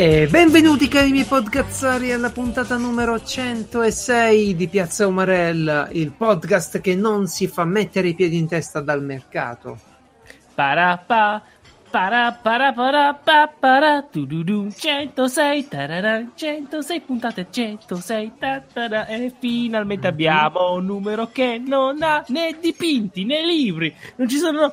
E benvenuti cari miei podcazzari alla puntata numero 106 di Piazza Umarella, il podcast che non si fa mettere i piedi in testa dal mercato. Parapà, para para para pa para. Tu du du 106 tarara, 106 puntate 106 tarara, e finalmente abbiamo un numero che non ha né dipinti né libri. Non ci sono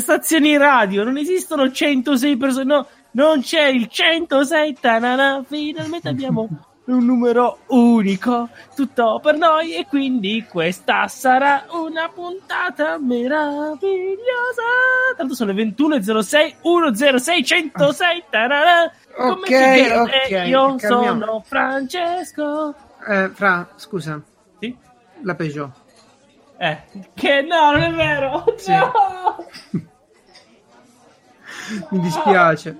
stazioni radio non esistono 106 persone no, non c'è il 106 tarara, finalmente abbiamo un numero unico tutto per noi e quindi questa sarà una puntata meravigliosa tanto sono le 21.06 106 106 tarara. Come Ok, Eh, io calmiamo. sono Francesco Eh, Fra, scusa, sì? la Peugeot. eh che no non è vero Sì. no Mi dispiace.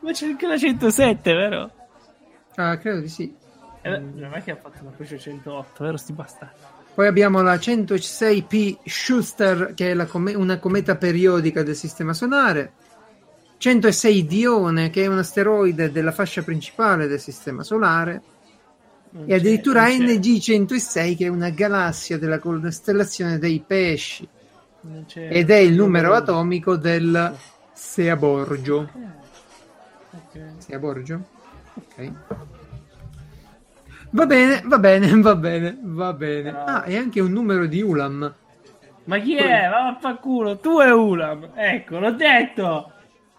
Ma c'è anche la 107 vero? Ah, credo di sì. Eh, non è che ha fatto una Porsche 108 vero sti bastardi Poi abbiamo la 106P Schuster, che è la come- una cometa periodica del sistema solare. 106 Dione, che è un asteroide della fascia principale del sistema solare. Non E addirittura NG 106, che è una galassia della costellazione dei pesci. Ed è il numero atomico del Seaborgio. Ok. Seaborgio? Ok. Va bene, va bene, va bene, va bene. Ah, e anche un numero di Ulam. Ma chi è? Vaffanculo, tu e Ulam. Ecco, l'ho detto.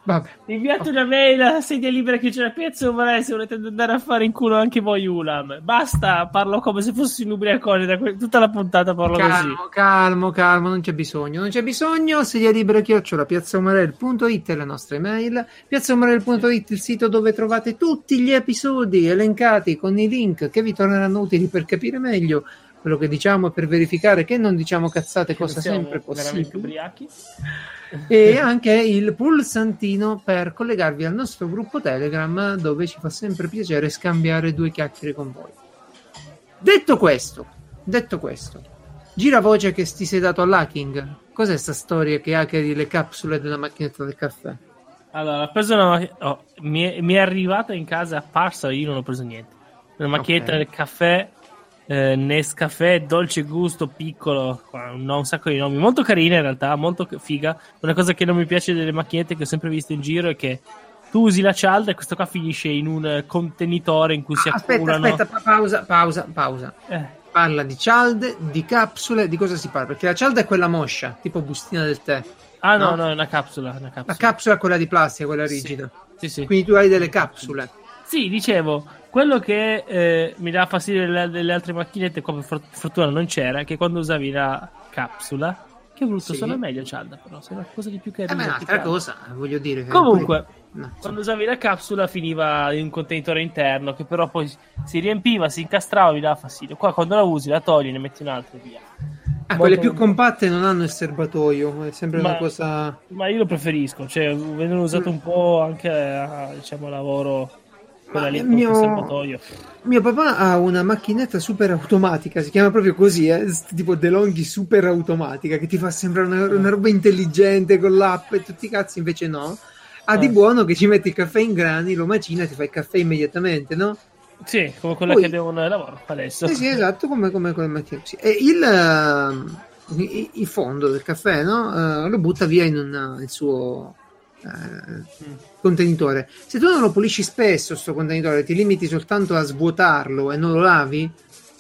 Vabbè. Inviate una mail a sedia libera che c'è la piazza o vorrei se volete andare a fare in culo anche voi Ulam. Basta, parlo come se fossi un ubriacone da que- tutta la puntata parlo così. Calmo, calmo, calmo, non c'è bisogno, non c'è bisogno. Sedia libera chiocciola piazzaumarel.it è la nostra email. Piazzaumarel.it il sito dove trovate tutti gli episodi elencati con i link che vi torneranno utili per capire meglio quello che diciamo per verificare che non diciamo cazzate, cosa sempre possibile. e anche il pulsantino per collegarvi al nostro gruppo Telegram dove ci fa sempre piacere scambiare due chiacchiere con voi. Detto questo, detto questo, gira voce che ti sei dato all'hacking. Cos'è sta storia che hackeri le capsule della macchinetta del caffè? Allora, ho preso una macch- oh, mi, è, mi è arrivata in casa apparsa, io non ho preso niente. Una macchinetta Ok. del caffè, eh, Nescafè, dolce gusto, piccolo, un, sacco di nomi, molto carina in realtà, molto figa. Una cosa che non mi piace delle macchinette che ho sempre visto in giro è che tu usi la cialda e questo qua finisce in un contenitore in cui si Aspetta, accumulano. aspetta, pa- pausa, pausa, pausa. Eh, Parla di cialde, di capsule, di cosa si parla? Perché la cialda è quella moscia, tipo bustina del tè. Ah no, No? no, è una capsula, una capsula. La capsula è quella di plastica, quella Sì. rigida. Sì, sì. Quindi tu hai delle capsule. Sì, dicevo, quello che eh, mi dà fastidio delle, delle altre macchinette, qua per for- fortuna non c'era, è che quando usavi la capsula, che brutto, Sì. suona meglio cialda, però, sei una cosa di più Eh, carina. ma è un'altra cosa, voglio dire. che Comunque, no, quando usavi la capsula finiva in un contenitore interno, che però poi si riempiva, si incastrava, mi dava fastidio. Qua quando la usi, la togli, ne metti un'altra e via. Ah, quelle molto- più compatte non hanno il serbatoio, è sempre Ma- una cosa. Ma io lo preferisco, cioè, vengono usato un po' anche a, diciamo, lavoro, quella lì mio- serbatoio. Mio papà ha una macchinetta super automatica, si chiama proprio così, eh, tipo DeLonghi super automatica, che ti fa sembrare una, una roba intelligente con l'app e tutti i cazzi, invece no. Ha di Eh. buono che ci metti il caffè in grani, lo macina e ti fa il caffè immediatamente, no? Sì, come quella Poi- che devo nel lavoro adesso. Sì, sì, esatto, come, come quella macchina. Sì. E il, ehm, il, il fondo del caffè, no? Eh, lo butta via in un, il suo eh, contenitore. Se tu non lo pulisci spesso, sto contenitore, ti limiti soltanto a svuotarlo e non lo lavi,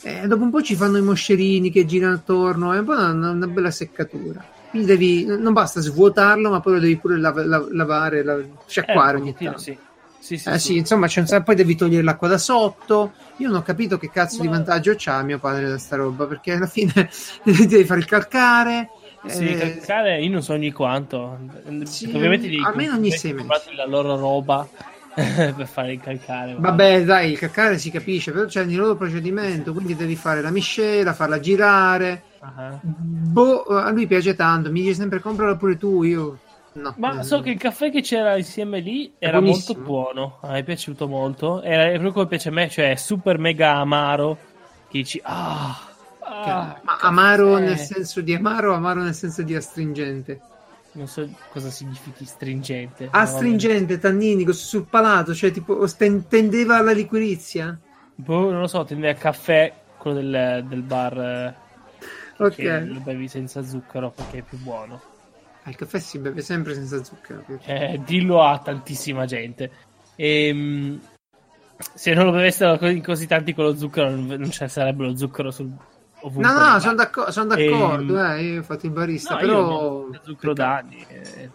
eh, dopo un po' ci fanno i moscerini che girano attorno, è un po' una, una bella seccatura. Quindi devi, non basta svuotarlo, ma poi lo devi pure lav- lav- lavare, la- sciacquare Eh, ogni tanto. Sì. Sì, sì, Eh sì. insomma, c'è un sa- poi devi togliere l'acqua da sotto. Io non ho capito che cazzo di Ma- vantaggio c'ha mio padre da sta roba, perché alla fine devi fare il calcare. Sì, eh, calcare io non so ogni quanto. Sì, Ovviamente devi almeno ogni comprarti la loro roba per fare il calcare. Vabbè, dai, il calcare si capisce, però c'è il loro procedimento, quindi devi fare la miscela, farla girare. Ah. Boh, a lui piace tanto, mi dice sempre comprala pure tu, io no. Ma Eh, so che il caffè che c'era insieme lì era molto buono. A me è piaciuto molto. Era proprio come piace a me, cioè super mega amaro. Che dici, ah, ah, ma amaro caffè." nel senso di amaro, amaro nel senso di astringente. Non so cosa significhi stringente. Ah, ma va stringente, tanninico, sul palato, cioè tipo tendeva alla liquirizia? Boh, non lo so, tende a caffè, quello del, del bar eh, Ok. che lo bevi senza zucchero perché è più buono. Ah, il caffè si beve sempre senza zucchero. Eh, dillo a tantissima gente. Ehm, se non lo bevessero così, così tanti con lo zucchero, non, non ci sarebbe lo zucchero sul. No, no, sono d'accordo, son d'accordo eh, io ho fatto il barista, No, però... io zucchero da anni. eh.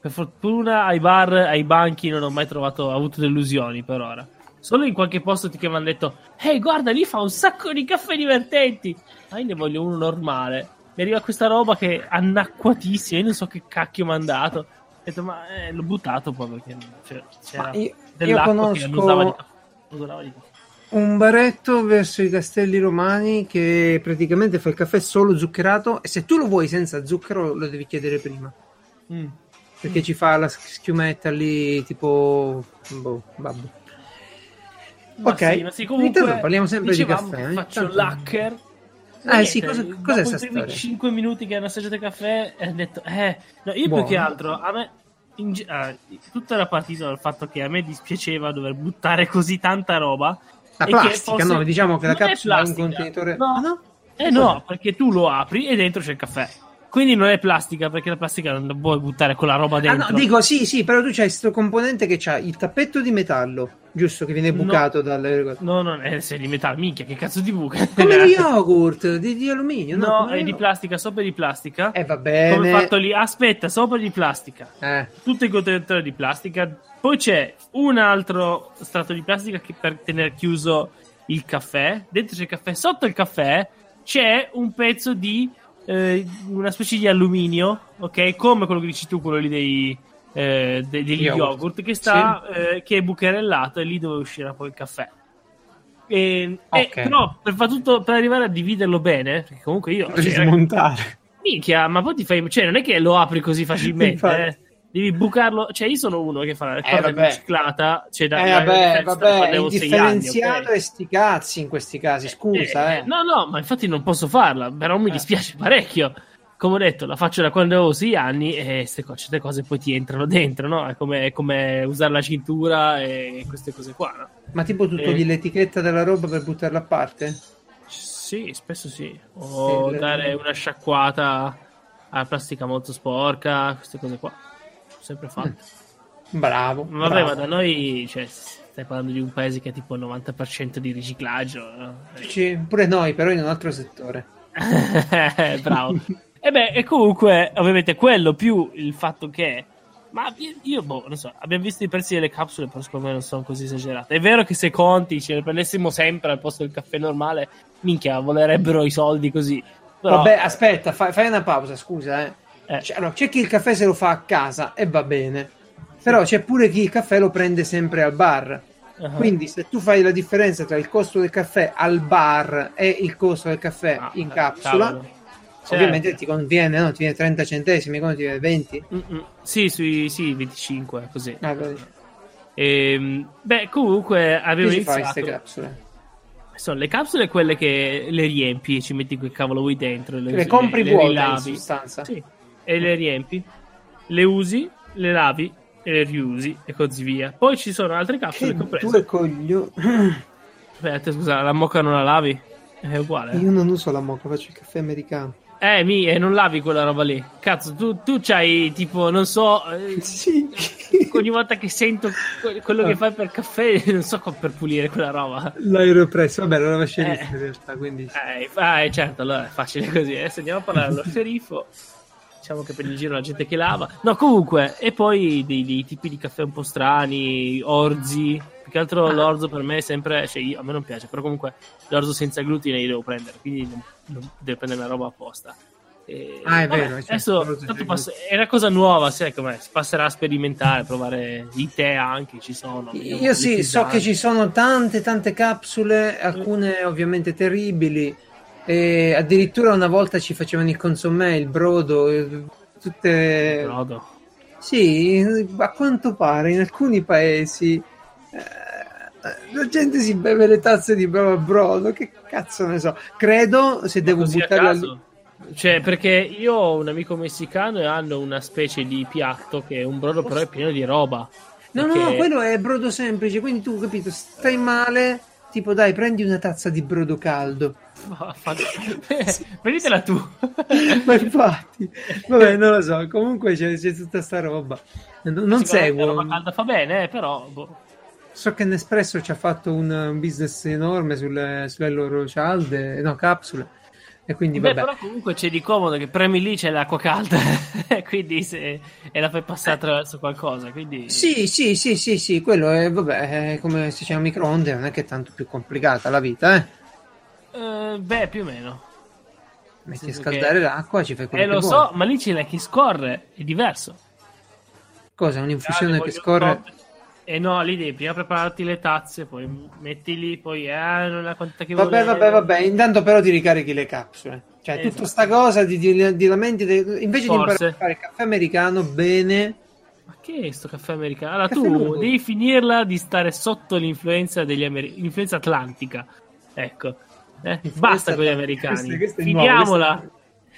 Per fortuna ai bar, ai banchi non ho mai trovato, avuto delusioni per ora. Solo in qualche posto ti che mi hanno detto, ehi guarda lì fa un sacco di caffè divertenti. Ma io ne voglio uno normale. Mi arriva questa roba che è annacquatissima, io non so che cacchio mi ha dato. Ho detto, ma eh, l'ho buttato poi perché c'era, c'era Ma io, io dell'acqua che non usava di conosco caffè. non usava di caffè. Un baretto verso i castelli romani che praticamente fa il caffè solo zuccherato e se tu lo vuoi senza zucchero lo devi chiedere prima. Mm. Perché ci fa la schiumetta lì tipo... Boh, babbo. Ma Ok, sì, ma sì, comunque intanto parliamo sempre di caffè, eh. Faccio Tanto- l'hacker. Eh, sì, cosa- Niente, cos'è dopo sta i primi storia? 5 minuti che hanno assaggiato il caffè e hanno detto eh no, io Buono. più che altro a me in ah, tutto era partito dal fatto che a me dispiaceva dover buttare così tanta roba La plastica, fosse- no? Diciamo che la Non è capsula ha un plastica. contenitore... No. Ah, no? eh no perché tu lo apri e dentro c'è il caffè quindi non è plastica perché la plastica non la puoi buttare con la roba Ah, dentro no, dico sì, sì, però tu c'hai questo componente che c'ha il tappetto di metallo, giusto? Che viene No. bucato dalle cose. no non è se di metallo minchia che cazzo di buca Come lo yogurt di, di alluminio, no? no è lo di plastica sopra di plastica Eh, va bene. come fatto lì aspetta sopra di plastica Eh, tutto il contenitore di plastica. Poi c'è un altro strato di plastica che per tenere chiuso il caffè. Dentro c'è il caffè. Sotto il caffè c'è un pezzo di eh, una specie di alluminio, ok? Come quello che dici tu, quello lì dei, eh, de- degli Yogurt. yogurt, che sta eh, che è bucherellato e lì dove uscirà poi il caffè. E, e- Ok. però per, far tutto, per arrivare a dividerlo bene, perché comunque io devi cioè, smontare. Minchia, ma poi ti fai. Cioè, non è che lo apri così facilmente. Eh. Devi bucarlo. Cioè, io sono uno che fa la vabbè. riciclata. Cioè, da, Eh, vabbè, da- vabbè, sei anni, differenziato ok? è sti cazzi in questi casi, scusa, eh. No, no, ma infatti non posso farla. Però mi Eh. dispiace parecchio. Come ho detto, la faccio da quando avevo sei anni e queste certe cose poi ti entrano dentro, no? È come, è come usare la cintura e queste cose qua, no? Ma tipo tu Eh. togli l'etichetta della roba per buttarla a parte? Sì, spesso sì. O Sì, le- dare una sciacquata alla plastica molto sporca, queste cose qua. Sempre fatto. Bravo. Ma Vabbè, bravo. ma da noi, cioè, stai parlando di un paese che ha tipo il 90% di riciclaggio. no? Sì, pure noi, però in un altro settore. Bravo. e beh, e comunque, ovviamente, quello più il fatto che. Ma io, io, boh, non so, abbiamo visto i prezzi delle capsule, però secondo me non sono così esagerate. È vero che se conti, ce ne prendessimo sempre al posto del caffè normale, minchia, volerebbero i soldi così. Però, Vabbè, aspetta, fai, fai una pausa, scusa, eh. Eh, Cioè, allora, c'è chi il caffè se lo fa a casa e va bene. Però c'è pure chi il caffè lo prende sempre al bar. uh-huh. Quindi se tu fai la differenza tra il costo del caffè al bar e il costo del caffè Ah, in eh, capsula. Certo. ovviamente ti conviene, no? Ti viene 30 centesimi, come ti viene 20? Mm-mm. Sì, sui sì, 25, così. Ah, vedi. Ehm, beh, comunque avevo Che iniziato. queste capsule? Sono le capsule quelle che le riempi e ci metti quel cavolo vuoi dentro. Le, Le compri le vuote in rilavi. sostanza. Sì, e le riempi, le usi, le lavi e le riusi e così via. Poi ci sono altre capsule Che che ho preso. due coglio. Aspetta, scusa, la mocca non la lavi? È uguale. Io non uso la moca, faccio il caffè americano. Eh, mi, e non lavi quella roba lì. Cazzo, tu, tu c'hai tipo, non so, eh, Sì. ogni volta che sento que- quello che fai per caffè, non so come per pulire quella roba. L'aeropress, vabbè, lo lava sceriffo Eh. in realtà, quindi... Eh, ah, eh, certo, allora è facile così. eh. Se andiamo a parlare dello sceriffo, diciamo che per il giro la gente che lava. No, comunque, e poi dei, dei tipi di caffè un po' strani, orzi. Più che altro Ah. l'orzo per me è sempre, cioè io- a me non piace, però comunque l'orzo senza glutine io devo prendere, quindi non, non devo prendere una roba apposta. E, Ah, è vabbè, vero, certo, adesso passa- è una cosa nuova, sai com'è? Si passerà a sperimentare, provare i tè anche, ci sono. Io sì, so che ci sono tante tante capsule, alcune ovviamente terribili. E addirittura una volta ci facevano il consomè, il brodo, eh, tutte... Brodo. Sì, a quanto pare in alcuni paesi eh, la gente si beve le tazze di bravo brodo, che cazzo ne so. Credo se devo Così a buttarla caso? lì... Cioè, perché io ho un amico messicano e hanno una specie di piatto che è un brodo, però è pieno di roba. No, Perché- no, no, quello è brodo semplice, quindi tu, capito, stai male, tipo dai, prendi una tazza di brodo caldo. Prenditela tu. Ma infatti, vabbè, non lo so, comunque c'è, c'è tutta sta roba. Non, non Sicuramente la roba seguo. calda fa bene, eh, però. boh. So che Nespresso ci ha fatto un, un business enorme sulle, sulle loro cialde, no, capsule. E quindi Beh, vabbè. però comunque c'è di comodo che premi lì c'è l'acqua calda quindi se... e la fai passare attraverso qualcosa. Quindi Sì, sì, sì, sì, sì, quello è, vabbè, è come se c'è un microonde, non è che è tanto più complicata la vita, eh. Eh, beh, più o meno. Metti a scaldare che- l'acqua, ci fai quello Eh, che lo vuoi. so, ma lì c'è la che scorre, è diverso. Cosa, un'infusione Ah, che scorre? E no, lì devi prima prepararti le tazze, poi metti lì, poi eh, non la quantità che Vabbè, vabbè, vabbè, intanto però ti ricarichi le capsule. Cioè, Esatto. tutta sta cosa di, di, di lamenti, de- invece di imparare Forse. a fare il caffè americano, bene, Ma che è sto caffè americano? Allora Caffè tu nuovo. devi finirla di stare sotto l'influenza degli americani, l'influenza atlantica. Ecco. Eh, Basta con gli americani. Questa-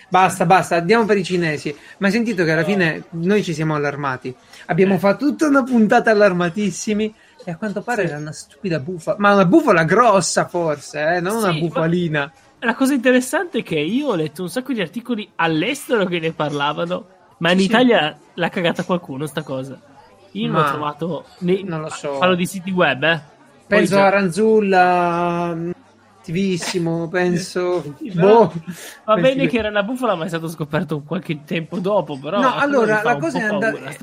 Basta, basta, andiamo per i cinesi. Ma hai sentito che alla fine noi ci siamo allarmati. Abbiamo Eh. fatto tutta una puntata allarmatissimi e a quanto pare Sì. era una stupida bufala. Ma una bufala grossa forse, eh? non una Sì, bufalina. La cosa interessante è che io ho letto un sacco di articoli all'estero che ne parlavano, ma in Sì. Italia l'ha cagata qualcuno sta cosa. Io non Ma- ho trovato. nei- non lo so. Parlo di siti web, eh. Penso a Ranzulla, attivissimo, penso... Sì, però boh. Va bene che era una bufala, ma è stato scoperto qualche tempo dopo. Però No, allora, la cosa è paura.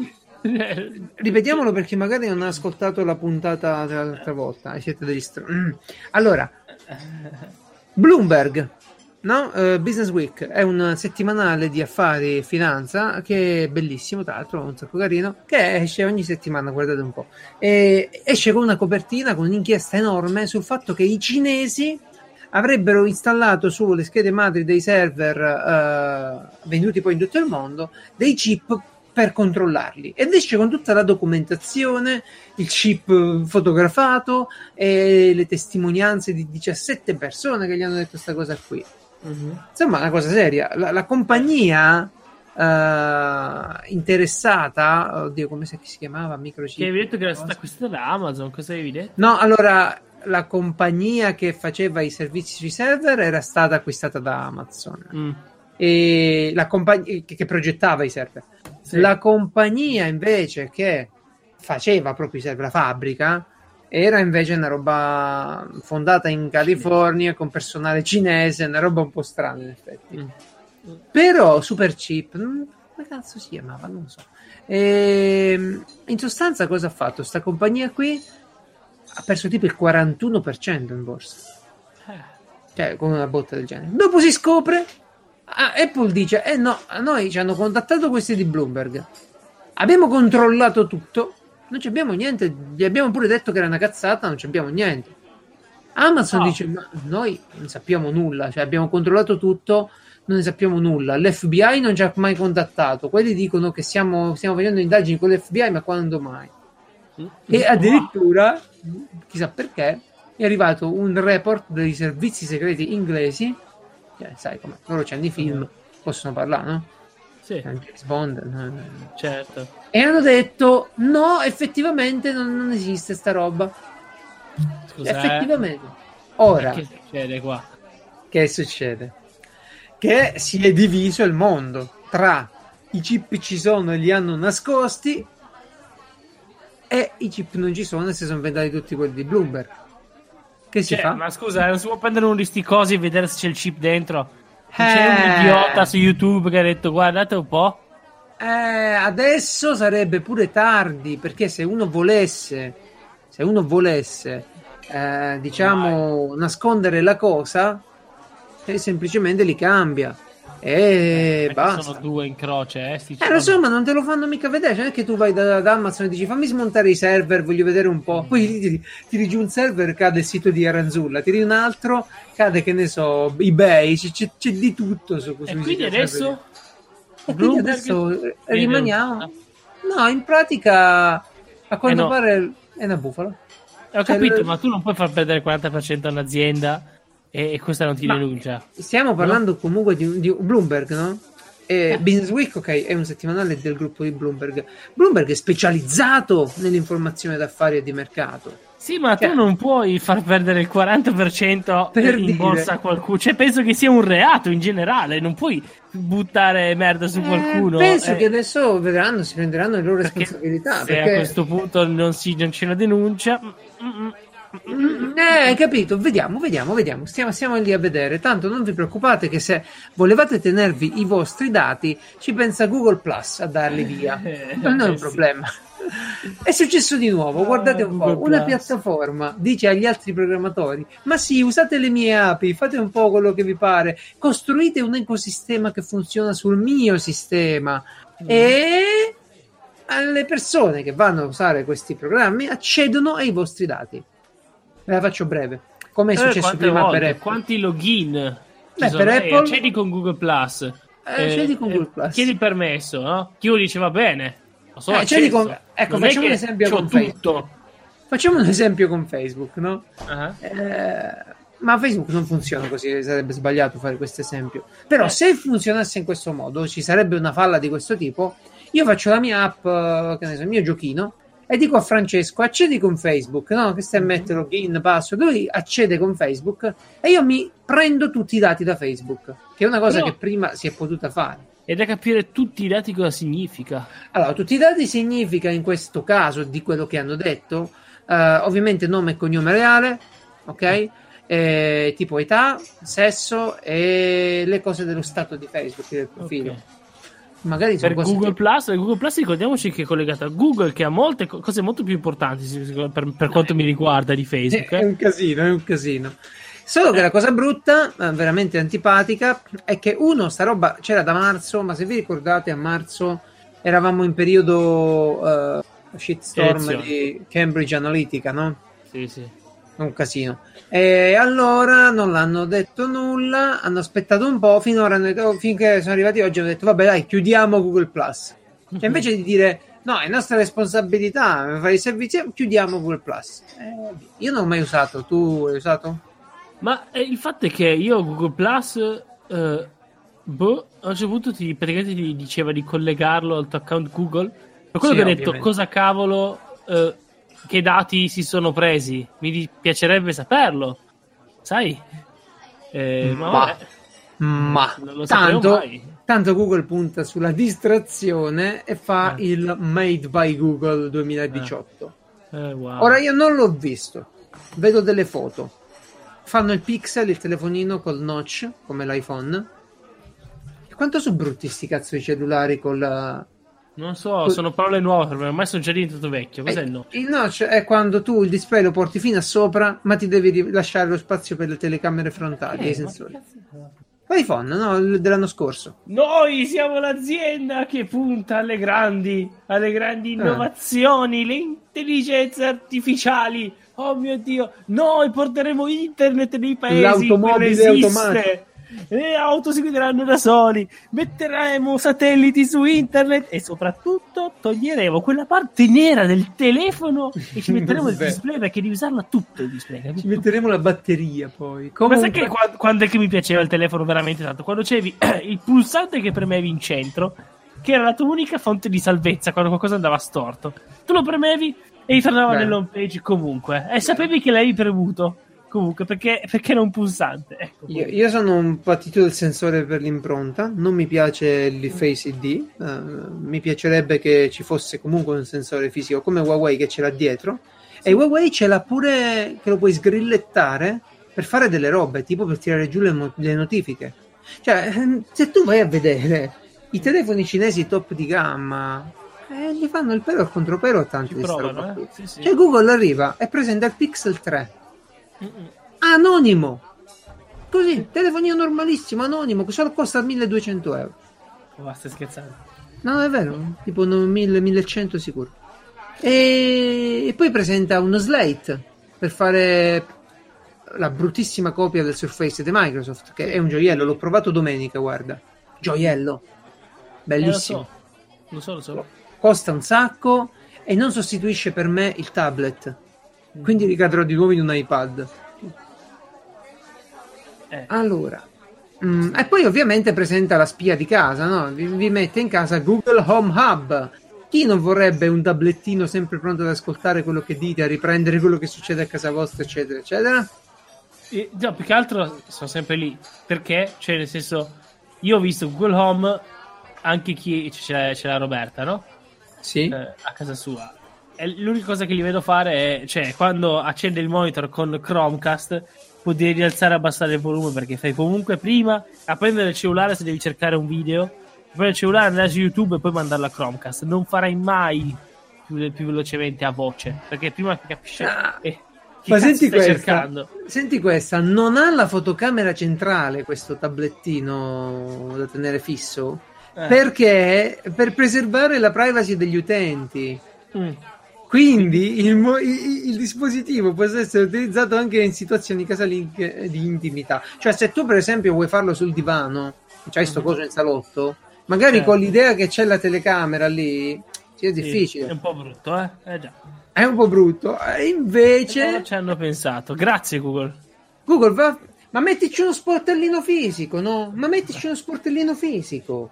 Ripetiamolo perché magari non ha ascoltato la puntata dell'altra volta. Siete degli str- Mm. Allora, Bloomberg, no? Eh, Business Week è un settimanale di affari e finanza che è bellissimo, tra l'altro, un sacco carino, che esce ogni settimana, guardate un po'. E esce con una copertina, con un'inchiesta enorme sul fatto che i cinesi avrebbero installato sulle schede madri dei server eh, venduti poi in tutto il mondo dei chip per controllarli ed esce con tutta la documentazione, il chip fotografato e le testimonianze di 17 persone che gli hanno detto questa cosa qui. Mhm. Insomma, una cosa seria. La, la compagnia eh, interessata, oddio, come si chiamava? Microchip. Che avevi detto che era stata acquistata da Amazon, cosa avevi detto? No, allora la compagnia che faceva i servizi sui server era stata acquistata da Amazon Mm. e la compagnia che, che progettava i server. Sì. La compagnia invece che faceva proprio i server, la fabbrica, era invece una roba fondata in California con personale cinese, una roba un po' strana in effetti. Mm. Però Super Chip, mm, come cazzo si chiamava? Non so. Ehm, in sostanza, cosa ha fatto? Sta compagnia qui ha perso tipo il 41% in borsa, Eh, cioè con una botta del genere. Dopo si scopre, ah, Apple dice: Eh no, a noi ci hanno contattato questi di Bloomberg, abbiamo controllato tutto, non abbiamo niente, gli abbiamo pure detto che era una cazzata, non abbiamo niente. Amazon No. dice: Ma noi non sappiamo nulla, cioè abbiamo controllato tutto, non ne sappiamo nulla. L'FBI non ci ha mai contattato. Quelli dicono che siamo, stiamo facendo indagini con l'FBI, ma quando mai? E addirittura, chissà perché, è arrivato un report dei servizi segreti inglesi. Cioè, sai come loro c'hanno i film, possono parlare, no? Sì, Bond. no, certo. E hanno detto: no, effettivamente non, non esiste sta roba. Scusa, effettivamente. Ora, Che succede qua? che succede? Che si è diviso il mondo tra i chip ci sono e li hanno nascosti e i chip non ci sono e si sono inventati tutti quelli di Bloomberg. Che si Cioè, fa? ma scusa, non si può prendere uno di sti cosi e vedere se c'è il chip dentro? Non C'è Eh. un idiota su YouTube che ha detto guardate un po'. Eh, adesso sarebbe pure tardi perché se uno volesse, se uno volesse, eh, diciamo, nascondere la cosa, eh, semplicemente li cambia e Perché basta. Sono due in croce, eh. Eh, lo so, ma non te lo fanno mica vedere. Cioè, non è che tu vai da, da Amazon e dici fammi smontare i server, voglio vedere un po'. Poi tiri, tiri giù un server, cade il sito di Aranzulla, tiri un altro, cade che ne so, eBay, c- c'è, c'è di tutto su E sui quindi adesso E quindi adesso eh, rimaniamo. usata. No, in pratica, a quanto Eh no. pare è una bufala. Ho Cioè, capito, il- ma tu non puoi far perdere il 40% a un'azienda E questa non ti Ma denuncia. Stiamo parlando comunque di, di Bloomberg, no? E Business Week, ok, è un settimanale del gruppo di Bloomberg. Bloomberg è specializzato nell'informazione d'affari e di mercato. Sì, ma Cioè- tu non puoi far perdere il 40% Per in dire. borsa a qualcuno. Cioè, penso che sia un reato in generale. Non puoi buttare merda su Eh, qualcuno. penso eh, che adesso vedranno, si prenderanno le loro perché responsabilità. Se Perché, a questo punto non, si, non c'è una denuncia. mm, mm, mm. Mm, eh, hai capito? Vediamo, vediamo, vediamo. Stiamo, stiamo lì a vedere. Tanto non vi preoccupate che se volevate tenervi i vostri dati, ci pensa Google Plus a darli via. Eh, Non è un problema. È successo di nuovo, Ah, guardate un po', una piattaforma dice agli altri programmatori, ma sì, usate le mie api, fate un po' quello che vi pare, costruite un ecosistema che funziona sul mio sistema Mm. e alle persone che vanno a usare questi programmi accedono ai vostri dati. La faccio breve, come è Eh, successo prima volte, per Apple. quanti login Beh, per Eh, Apple- accedi con Google Plus. Eh, accedi con Google Plus. Chiedi permesso, no? Chiuno dice va bene. Lo so, Eh, con- ecco, Non facciamo un esempio con Facebook. tutto. Facciamo un esempio con Facebook, no? Ah. Eh, ma Facebook non funziona così, sarebbe sbagliato fare questo esempio. Però Eh. se funzionasse in questo modo, ci sarebbe una falla di questo tipo. Io faccio la mia app, eh, che ne so, il mio giochino, e dico a Francesco, accedi con Facebook, no? Che stai a mettere login, password, lui accede con Facebook e io mi prendo tutti i dati da Facebook, che è una cosa Però- che prima si è potuta fare. E da capire tutti i dati cosa significa. Allora, tutti i dati significa in questo caso di quello che hanno detto, eh, ovviamente nome e cognome reale, ok? Eh, tipo età, sesso e le cose dello stato di Facebook del profilo. Ok. Magari sono Per Google che- Plus, Google Plus ricordiamoci che è collegato a Google che ha molte co- cose molto più importanti per, per quanto mi riguarda di Facebook. È eh. un casino, è un casino. Solo che la cosa brutta, veramente antipatica, è che uno, sta roba c'era da marzo, ma se vi ricordate a marzo eravamo in periodo eh, shitstorm Elezioni. di Cambridge Analytica, no? Sì, sì. Un casino. E allora non l'hanno detto nulla, hanno aspettato un po', finora hanno detto- finché sono arrivati oggi hanno detto vabbè dai, chiudiamo Google Plus. Cioè invece di dire no, è nostra responsabilità fare i servizi, chiudiamo Google Plus. Eh, io non l'ho mai usato, tu hai usato? Ma eh, il fatto è che io Google Plus, eh, boh, a un certo punto ti, praticamente ti diceva di collegarlo al tuo account Google. Per quello Sì, che ho detto, ovviamente. cosa cavolo, eh, che dati si sono presi? Mi piacerebbe saperlo, sai? Eh, ma, Ma- Ma tanto, tanto Google punta sulla distrazione e fa Eh. il Made by Google 2018. Eh, wow. Ora io non l'ho visto, vedo delle foto. Fanno il pixel, il telefonino col notch, come l'iPhone. E quanto sono brutti sti cazzo di cellulari con la... Non so, sono parole nuove per me, ormai sono già diventato vecchio. Cos'è Eh, il no? Il notch è quando tu il display lo porti fino a sopra, ma ti devi lasciare lo spazio per le telecamere frontali e i Eh, sensori. che cazzo- L'iPhone, no? Dell'anno scorso. Noi siamo l'azienda che punta alle grandi, alle Eh. grandi innovazioni, le intelligenze artificiali. Oh mio Dio, noi porteremo internet nei paesi L'automobile esiste. automatica. Le auto si guideranno da soli, metteremo satelliti su internet e soprattutto toglieremo quella parte nera del telefono e ci metteremo il Beh. display perché devi usarlo tutto il display. capito? Ci metteremo la batteria poi. Ma Comunque... sai che qua- quando è che mi piaceva il telefono veramente tanto? Quando c'avevi il pulsante che premevi in centro, che era la tua unica fonte di salvezza quando qualcosa andava storto. Tu lo premevi e ti tornava Beh. nell'home page comunque. E sapevi che l'avevi premuto comunque perché, perché un pulsante. Ecco. Io, io sono un patito del sensore per l'impronta, non mi piace il Face ID, eh, mi piacerebbe che ci fosse comunque un sensore fisico come Huawei che ce l'ha dietro e Huawei ce l'ha pure che lo puoi sgrillettare per fare delle robe, tipo per tirare giù le, mo- le notifiche. Cioè, ehm, se tu vai a vedere i telefoni cinesi top di gamma, eh, gli fanno il pelo al contropelo a tanti Ci di provano, eh? Sì, sì. Cioè Google arriva e presenta il Pixel 3 Mm-mm. Anonimo. Così, telefonino normalissimo, anonimo, che solo costa 1200 euro. Ma stai scherzando. No, è vero, tipo 1000, 1100 sicuro. E, e poi presenta uno slate per fare la bruttissima copia del Surface di Microsoft, che è un gioiello, l'ho provato domenica, guarda. Gioiello. Eh, lo Bellissimo. so, lo so, lo so. Costa un sacco e non sostituisce per me il tablet. Quindi ricadrò di nuovo in un iPad. Eh. Allora, mm, e poi ovviamente presenta la spia di casa, no? Vi, vi, mette in casa Google Home Hub. Chi non vorrebbe un tablettino sempre pronto ad ascoltare quello che dite, a riprendere quello che succede a casa vostra, eccetera, eccetera? E, no, più che altro sono sempre lì. Perché? Cioè, nel senso, io ho visto Google Home anche chi c'è, c'è la Roberta, no? Sì. Eh, a casa sua. L'unica cosa che gli vedo fare è, cioè, quando accende il monitor con Chromecast, può rialzare e abbassare il volume perché fai comunque prima a prendere il cellulare se devi cercare un video, prendere il cellulare, andare su YouTube e poi mandarlo a Chromecast. Non farai mai più, più velocemente a voce perché prima capisce. Ah. Eh, ma senti questa, senti questa, non ha la fotocamera centrale questo tablettino da tenere fisso? Eh. Perché per preservare la privacy degli utenti. Mm. Quindi il, il, il, dispositivo può essere utilizzato anche in situazioni casalinghe di intimità. Cioè, se tu, per esempio, vuoi farlo sul divano, c'hai sto mm. coso in salotto, magari certo. con l'idea che c'è la telecamera lì, sia sì, difficile. È un po' brutto, eh? eh già. È un po' brutto. Invece. Non ci hanno pensato. Grazie, Google. Google, va... ma mettici uno sportellino fisico, no? Ma mettici uno sportellino fisico.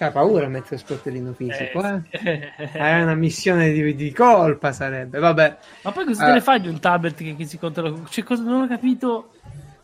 C'ha paura a mettere sportellino fisico, eh? eh? È una missione di, di, colpa, sarebbe. Vabbè. Ma poi cosa uh, te ne fai di un tablet che, che si controlla? Cioè, cosa non ho capito.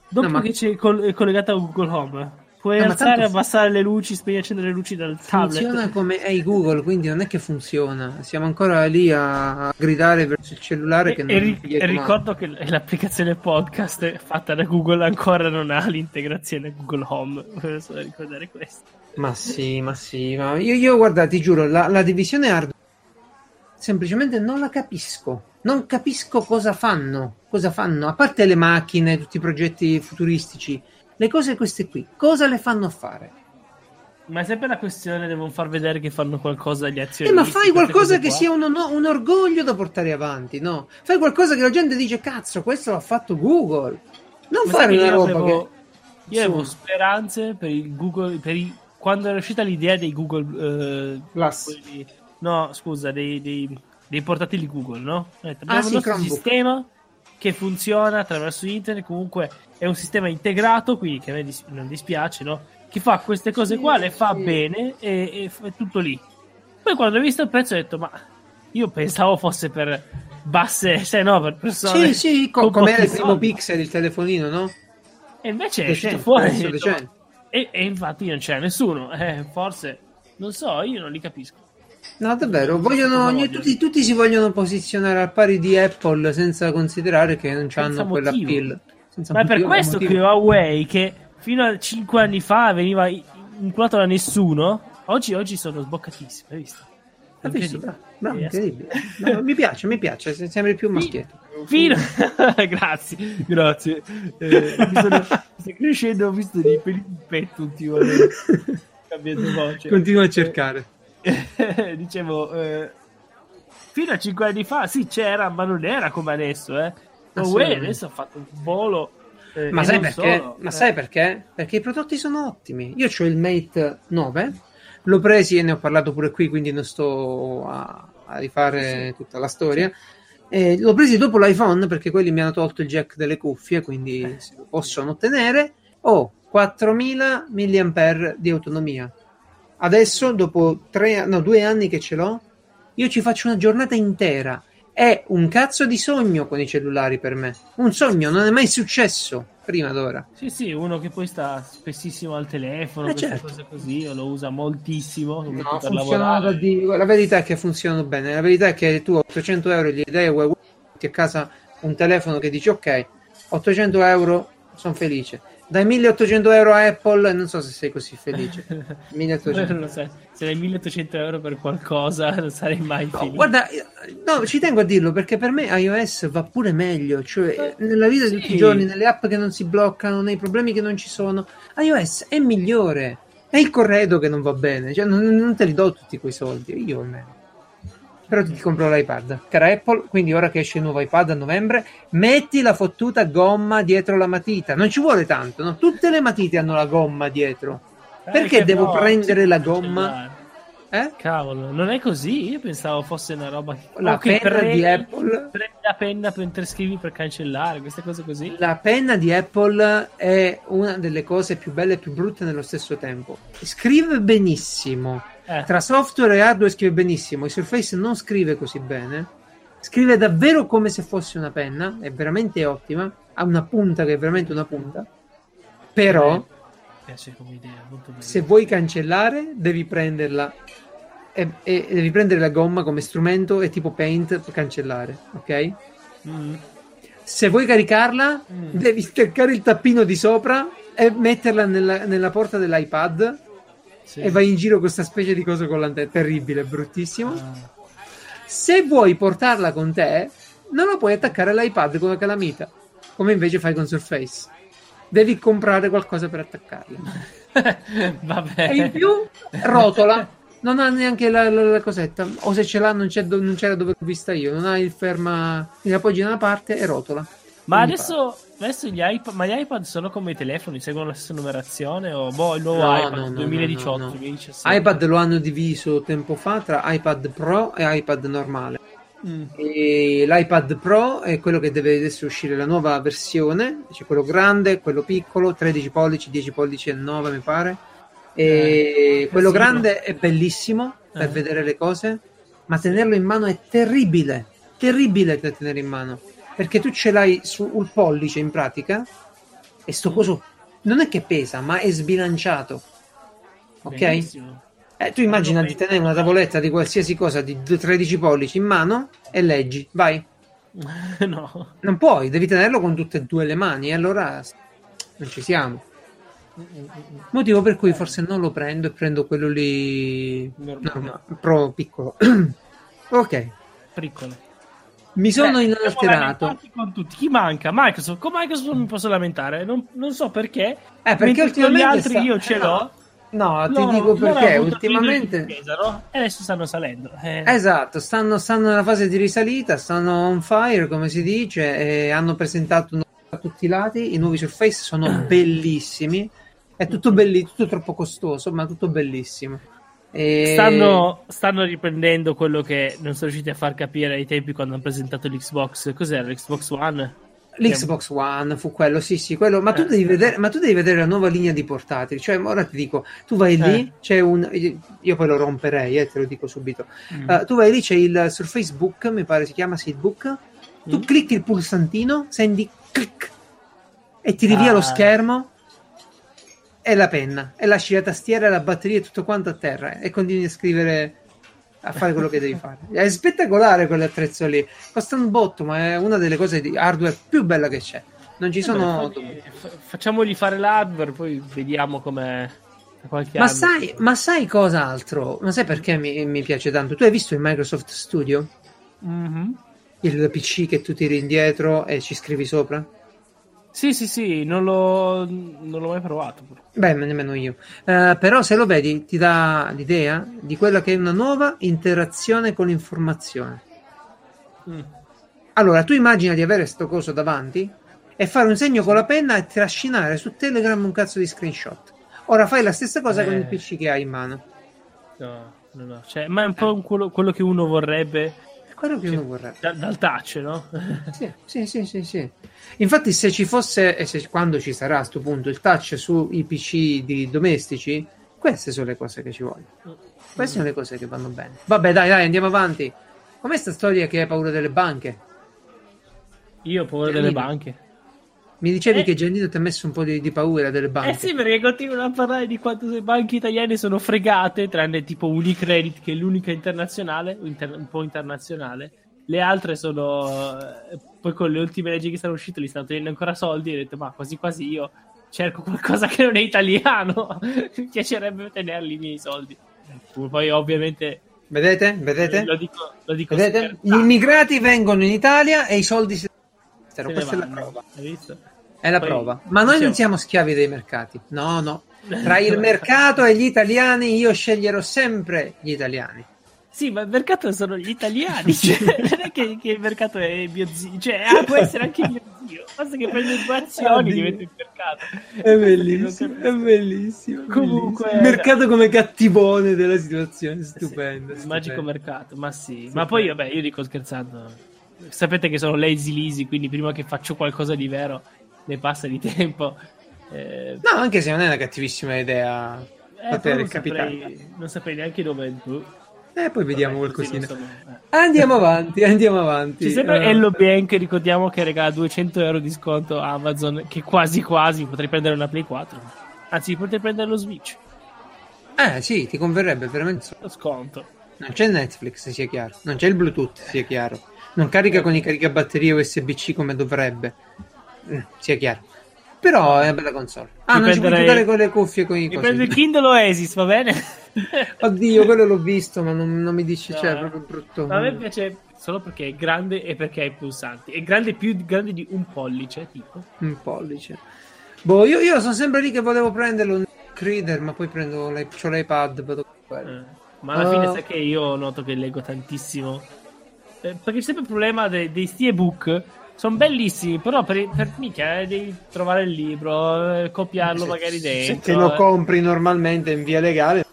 Dopo no, ma... che c'è col- collegato a Google Home. Puoi no, alzare e abbassare le luci, spegnere e accendere le luci dal tablet. Funziona come hey Google, quindi non è che funziona. Siamo ancora lì a, gridare verso il cellulare. E, che non e, ri- e ricordo che l'applicazione podcast fatta da Google ancora non ha l'integrazione Google Home. Volevo solo ricordare questo. Ma sì, ma sì. Ma io, io guarda, ti giuro, la, la divisione hardware semplicemente non la capisco. Non capisco cosa fanno. Cosa fanno? A parte le macchine, tutti i progetti futuristici le cose queste qui, cosa le fanno fare? Ma è sempre la questione, devono far vedere che fanno qualcosa agli azionisti. Eh, ma fai qualcosa che sia un, no, un, orgoglio da portare avanti, no? Fai qualcosa che la gente dice, cazzo, questo l'ha fatto Google. Non ma fare una roba avevo, che... Io avevo speranze per il Google, per il, quando era uscita l'idea dei Google... Eh, Plus. Quelli, no, scusa, dei, dei, dei, portatili Google, no? Detto, abbiamo ah, sì, il nostro Chromebook. sistema che funziona attraverso internet, comunque è un sistema integrato, quindi che a me dis- non dispiace, no? Che fa queste cose sì, qua, le fa sì. bene e, e è tutto lì. Poi quando ho visto il prezzo ho detto, ma io pensavo fosse per basse, se no, per persone... Sì, sì, co- come era il primo pixel il telefonino, no? E invece è uscito fuori. Detto, e, e, infatti non c'è nessuno, eh, forse, non so, io non li capisco. No, davvero, vogliono, tutti, tutti, si vogliono posizionare al pari di Apple senza considerare che non hanno quella pill. Ma è per questo motivo. che Huawei, che fino a 5 anni fa veniva inculato da nessuno, oggi, oggi sono sboccatissimi, hai visto? Hai visto? Bravo, bravo incredibile. No, mi piace, mi piace, sembri più maschietto. Fino... grazie, grazie. Eh, mi sono, sto crescendo, ho visto dei peli di petto ultimamente. Cambiando voce. Continua a cercare. dicevo, eh, fino a 5 anni fa sì c'era, ma non era come adesso, eh. Huawei adesso ha fatto un volo. Eh, ma, sai perché? Solo, ma eh. sai perché? Perché i prodotti sono ottimi. Io ho il Mate 9, l'ho preso e ne ho parlato pure qui, quindi non sto a, a rifare sì. tutta la storia. Eh, l'ho preso dopo l'iPhone perché quelli mi hanno tolto il jack delle cuffie, quindi eh. possono ottenere. Ho 4000 mAh di autonomia Adesso, dopo tre, no, due anni che ce l'ho, io ci faccio una giornata intera. È un cazzo di sogno con i cellulari per me. Un sogno, non è mai successo prima d'ora. Sì, sì, uno che poi sta spessissimo al telefono, eh certo. cose così, lo usa moltissimo. No, per lavorare. Di... La verità è che funzionano bene. La verità è che tu 800 euro gli dai a casa un telefono che dici ok, 800 euro, sono felice dai 1800 euro a Apple, non so se sei così felice. 1800. non lo sai. Se dai 1800 euro per qualcosa, non sarei mai no, Guarda, no, ci tengo a dirlo perché per me iOS va pure meglio. Cioè, nella vita sì. di tutti i giorni, nelle app che non si bloccano, nei problemi che non ci sono, iOS è migliore. È il corredo che non va bene. Cioè, non, non te li do tutti quei soldi. Io almeno però ti compro l'iPad. Cara Apple, quindi ora che esce il nuovo iPad a novembre, metti la fottuta gomma dietro la matita. Non ci vuole tanto, no? Tutte le matite hanno la gomma dietro. Eh, Perché devo no, prendere la gomma? Eh? Cavolo, non è così? Io pensavo fosse una roba che... La Ok, penna prendi- di Apple Prendi la penna mentre scrivi per cancellare, queste cose così. La penna di Apple è una delle cose più belle e più brutte nello stesso tempo. Scrive benissimo. Eh, Tra software e hardware scrive benissimo. Il Surface non scrive così bene. Scrive davvero come se fosse una penna. È veramente ottima. Ha una punta che è veramente una punta. Però, idea, se vuoi cancellare, devi prenderla. E, e devi prendere la gomma come strumento e tipo paint per cancellare. Ok? Mm. Se vuoi caricarla, Mm. devi staccare il tappino di sopra e metterla nella, nella porta dell'iPad Sì. e vai in giro con questa specie di cosa con l'antenna. Terribile, bruttissimo. Ah. Se vuoi portarla con te, non la puoi attaccare all'iPad con la calamita, come invece fai con Surface. Devi comprare qualcosa per attaccarla. Vabbè. E in più, rotola. Non ha neanche la, la- la cosetta. O se ce l'ha, non, c'è do- non c'era dove l'ho vista io. Non ha il ferma. La appoggi da una parte e rotola. Ma adesso, adesso gli iPad, ma gli iPad sono come i telefoni, seguono la stessa numerazione o boh, il nuovo No, iPad no, no, 2018, no, no, no. 2017. iPad lo hanno diviso tempo fa tra iPad Pro e iPad normale. Mm. E l'iPad Pro è quello che deve adesso uscire la nuova versione, c'è quello grande, quello piccolo, 13 pollici, 10 pollici e 9 mi pare. E Eh, quello grande è bellissimo per Eh. vedere le cose, ma tenerlo in mano è terribile, terribile da tenere in mano, perché tu ce l'hai sul pollice in pratica e sto coso non è che pesa, ma è sbilanciato. Ok? Eh, tu immagina di tenere una tavoletta di qualsiasi cosa di 13 pollici in mano e leggi, vai. no. Non puoi, devi tenerlo con tutte e due le mani, e allora non ci siamo. Motivo per cui forse non lo prendo e prendo quello lì Normale. normale, pro piccolo. ok, Piccole. Mi sono Beh, inalterato. Chi manca? Microsoft. Con Microsoft non mi posso lamentare. Non, non so perché. Eh, perché con gli ultimamente altri sta- io ce eh, l'ho. No, ti loro- dico perché ultimamente... spesa, no? E adesso stanno salendo. Eh, Esatto, stanno, stanno nella fase di risalita, stanno on fire, come si dice, e hanno presentato un- a tutti i lati. I nuovi Surface sono bellissimi. È tutto bellissimo, tutto troppo costoso, ma tutto bellissimo. E- Stanno, stanno riprendendo quello che non sono riusciti a far capire ai tempi quando hanno presentato l'Xbox. Cos'era l'Xbox One? L'Xbox One fu quello, sì, sì, quello. Ma tu, Eh. devi vedere, ma tu devi vedere la nuova linea di portatili. Cioè, ora ti dico, tu vai lì, Eh. c'è un. Io poi lo romperei, eh, te lo dico subito. Mm. Uh, tu vai lì, c'è il Surface Book, mi pare si chiama Seedbook. Tu Mm. clicchi il pulsantino, senti clic e ti rivia Ah. lo schermo e la penna e lasci la tastiera, la batteria e tutto quanto a terra e continui a scrivere a fare quello che devi fare. È spettacolare quell'attrezzo lì. Costa un botto, ma è una delle cose di hardware più bella che c'è. Non ci sono. Vabbè, fa- facciamogli fare l'hardware, poi vediamo come Ma sai, ma sai cos'altro? Ma sai perché mi, mi piace tanto? Tu hai visto il Microsoft Studio? Mhm. Il PC che tu tiri indietro e ci scrivi sopra? Sì, sì, sì, non l'ho, non l'ho mai provato. però. Beh, nemmeno io. Eh, però se lo vedi ti dà l'idea di quella che è una nuova interazione con l'informazione. Mm. Allora, tu immagina di avere sto coso davanti e fare un segno con la penna e trascinare su Telegram un cazzo di screenshot. Ora fai la stessa cosa con Eh. il PC che hai in mano. No, no, no. Cioè, ma è un po' un quello, quello che uno vorrebbe quello che uno vorrebbe. da- dal touch, no? Sì, sì, sì, sì, sì. Infatti, se ci fosse, e se, quando ci sarà a questo punto il touch sui PC di domestici, queste sono le cose che ci vogliono. Queste sono le cose che vanno bene. Vabbè, dai, dai, andiamo avanti. Com'è sta storia che hai paura delle banche? Io ho paura delle banche. Mi dicevi Eh. che Giannino ti ha messo un po' di, di paura delle banche. Eh sì, perché continuano a parlare di quanto le banche italiane sono fregate, tranne tipo Unicredit, che è l'unica internazionale, inter- un po' internazionale. Le altre sono. eh, Poi con le ultime leggi che sono uscite li stanno tenendo ancora soldi. E ho detto, ma quasi quasi io cerco qualcosa che non è italiano. Mi piacerebbe tenerli i miei soldi. Poi, ovviamente, Vedete? Vedete? lo dico, lo dico Vedete? Gli immigrati vengono in Italia e i soldi si Se ne Questa è la prova. È la Poi- prova. Ma noi non siamo schiavi dei mercati. No, no. Tra il mercato e gli italiani io sceglierò sempre gli italiani. Sì, ma il mercato sono gli italiani. Cioè, non è che, che il mercato è mio zio. Cioè, ah, può essere anche mio zio. Basta che prende due azioni diventa il mercato. È bellissimo, è bellissimo. Comunque, bellissimo. mercato come cattivone della situazione, stupendo. Sì, magico mercato, ma sì. Stupendo. Ma poi, vabbè, io dico scherzando. Sapete che sono lazy lisi, quindi prima che faccio qualcosa di vero ne passa di tempo. Eh... No, anche se non è una cattivissima idea eh, poter non saprei, non saprei neanche dove. Eh, poi vediamo Vabbè, qualcosina. Sono... Eh. Andiamo avanti, andiamo avanti. C'è sempre uh... Hello Bank, ricordiamo che regala 200 euro di sconto Amazon, che quasi quasi potrei prendere una Play 4. Anzi, potrei prendere lo Switch. Eh, sì, ti converrebbe veramente. Lo sconto. Non c'è Netflix, sia chiaro. Non c'è il Bluetooth, sia chiaro. Non carica con i caricabatterie USB-C come dovrebbe. Mm, sia chiaro. Però è una bella console. Ah, non ci puoi giocare con le cuffie con i Mi prendo il Kindle Oasis, va bene? Oddio, quello l'ho visto, ma non, non mi dici, no, cioè, è proprio brutto. a me piace solo perché è grande e perché ha i pulsanti. È grande più grande di un pollice, tipo. Un pollice. Boh, io, io sono sempre lì che volevo prenderlo un reader, ma poi prendo l'i- l'iPad, vado eh, Ma alla uh... fine sai che io noto che leggo tantissimo. Eh, perché c'è sempre il problema dei, dei ebook sono bellissimi, però per, per mica eh, devi trovare il libro, eh, copiarlo se, magari dentro. Se te lo eh. compri normalmente in via legale.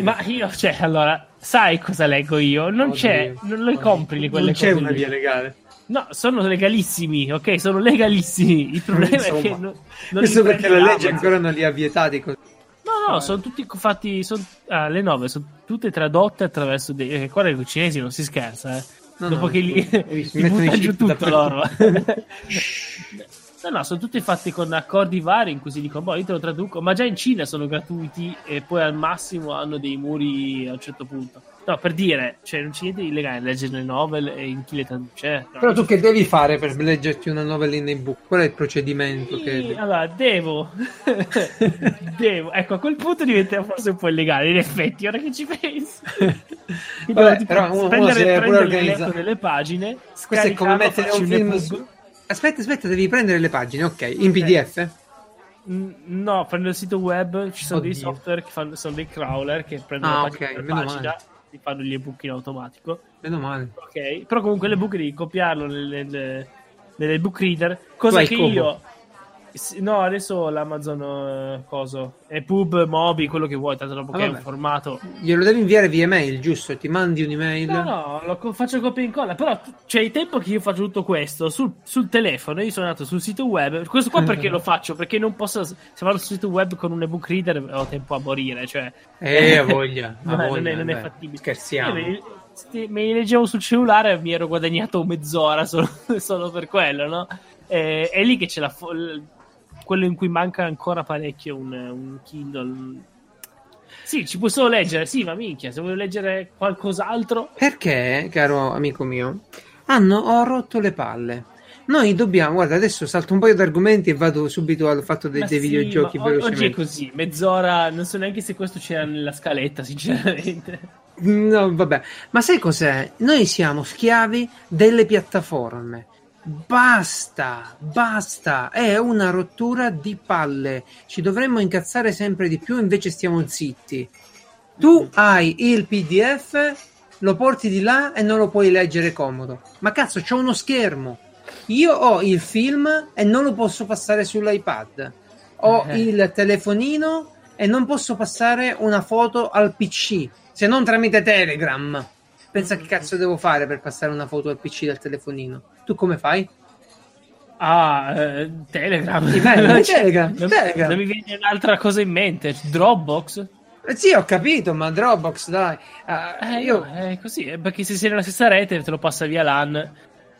Ma io, cioè, allora, sai cosa leggo io? Non Oddio. c'è, non le compri quelle non cose. Non c'è una via legale. No, sono legalissimi, ok? Sono legalissimi. Il problema Insomma, è che non, non questo perché la legge ancora non li ha vietati. Così. No, no, sono tutti fatti. Sono, ah, le nove sono tutte tradotte attraverso dei. Eh, con i cinesi non si scherza, eh. No, Dopo no, che li, li butta giù tutto loro. no, no, sono tutti fatti con accordi vari in cui si dicono, boh, io te lo traduco, ma già in Cina sono gratuiti e poi al massimo hanno dei muri a un certo punto. No, per dire, cioè, non c'è niente di legale leggere le novel e in chi le traduce. No, Però tu che devi fare per leggerti una novella in ebook? Qual è il procedimento? Sì, che... Allora, devo. devo. Ecco, a quel punto diventa forse un po' illegale, in effetti, ora che ci penso. Vabbè, tipo, però uno, prendere, uno prendere l'elenco delle pagine, Questo è come mettere un film su... Aspetta, aspetta, devi prendere le pagine, ok, in PDF? No, prendo il sito web, ci sono Oddio. dei software che fanno, sono dei crawler che prendono ah, la pagina, okay, pagina male ti fanno gli ebook in automatico. Meno male. Ok, però comunque l'ebook devi copiarlo nelle, nelle, nell'ebook reader, cosa che io No, adesso l'Amazon uh, coso è pub, mobi, quello che vuoi, tanto dopo ah, che è un formato. Glielo devi inviare via mail, giusto? Ti mandi un'email? No, no, lo faccio copia e incolla, però c'è il tempo che io faccio tutto questo sul, sul telefono, io sono andato sul sito web, questo qua perché lo faccio? Perché non posso, se vado sul sito web con un ebook reader ho tempo a morire, cioè... Eh, a voglia, a voglia non, è, non è fattibile. Scherziamo. Io, me li leggevo sul cellulare mi ero guadagnato mezz'ora solo, solo per quello, no? E, è lì che c'è la, quello in cui manca ancora parecchio un, un Kindle. Sì, ci puoi solo leggere, sì, ma minchia, se vuoi leggere qualcos'altro. Perché, caro amico mio, hanno ho rotto le palle. Noi dobbiamo, guarda, adesso salto un paio di argomenti e vado subito al fatto dei, dei sì, videogiochi. Oggi è così, mezz'ora, non so neanche se questo c'era nella scaletta, sinceramente. No, vabbè, ma sai cos'è? Noi siamo schiavi delle piattaforme. Basta, basta, è una rottura di palle. Ci dovremmo incazzare sempre di più, invece stiamo zitti. Tu hai il PDF, lo porti di là e non lo puoi leggere comodo. Ma cazzo, c'ho uno schermo. Io ho il film e non lo posso passare sull'iPad. Ho eh. il telefonino e non posso passare una foto al PC, se non tramite Telegram. Pensa che cazzo devo fare per passare una foto al PC del telefonino. Tu come fai? Ah, eh, Telegram. Telegram. Telegram. Non, Telegram. non mi viene un'altra cosa in mente. Dropbox? Eh sì, ho capito, ma Dropbox, dai. Uh, eh, io... No, è così, eh, perché se sei nella stessa rete te lo passa via LAN.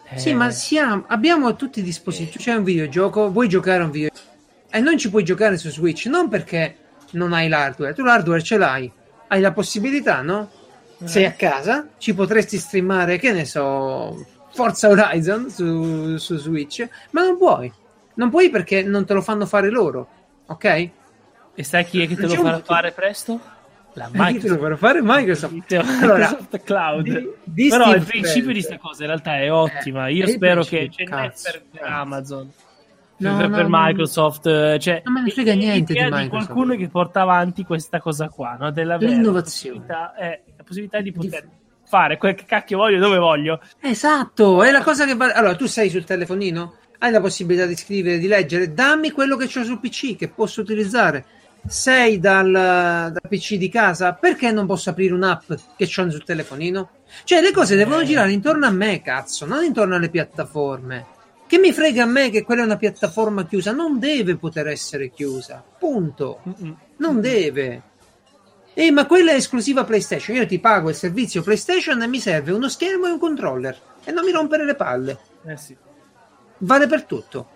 Eh... Sì, ma siamo, abbiamo tutti i dispositivi. C'è un videogioco, vuoi giocare a un videogioco e non ci puoi giocare su Switch, non perché non hai l'hardware, tu l'hardware ce l'hai, hai la possibilità, no? sei a casa, ci potresti streamare, che ne so, Forza Horizon su, su Switch, ma non puoi. Non puoi perché non te lo fanno fare loro, ok? E sai chi è che te lo farà fare presto? La Microsoft. Te lo farà fare Microsoft. Allora, Microsoft Cloud. Di, di Però Steve il principio Fred. di questa cosa in realtà è ottima. Io eh, spero che ce n'è per Amazon. No, per, no, per Microsoft, no. cioè, non me ne frega niente di, di qualcuno che porta avanti questa cosa qua, no? della L'innovazione. Eh, la possibilità di poter di... fare quel che cacchio voglio dove voglio. Esatto, è la cosa che va. Allora, tu sei sul telefonino? hai la possibilità di scrivere, di leggere, dammi quello che ho sul PC che posso utilizzare. Sei dal, dal PC di casa, perché non posso aprire un'app che ho sul telefonino? Cioè, le cose devono Eh. girare intorno a me, cazzo, non intorno alle piattaforme. Che mi frega a me che quella è una piattaforma chiusa? Non deve poter essere chiusa. Punto. Non deve. Eh, ma quella è esclusiva PlayStation. Io ti pago il servizio PlayStation e mi serve uno schermo e un controller. E non mi rompere le palle. Eh sì. Vale per tutto.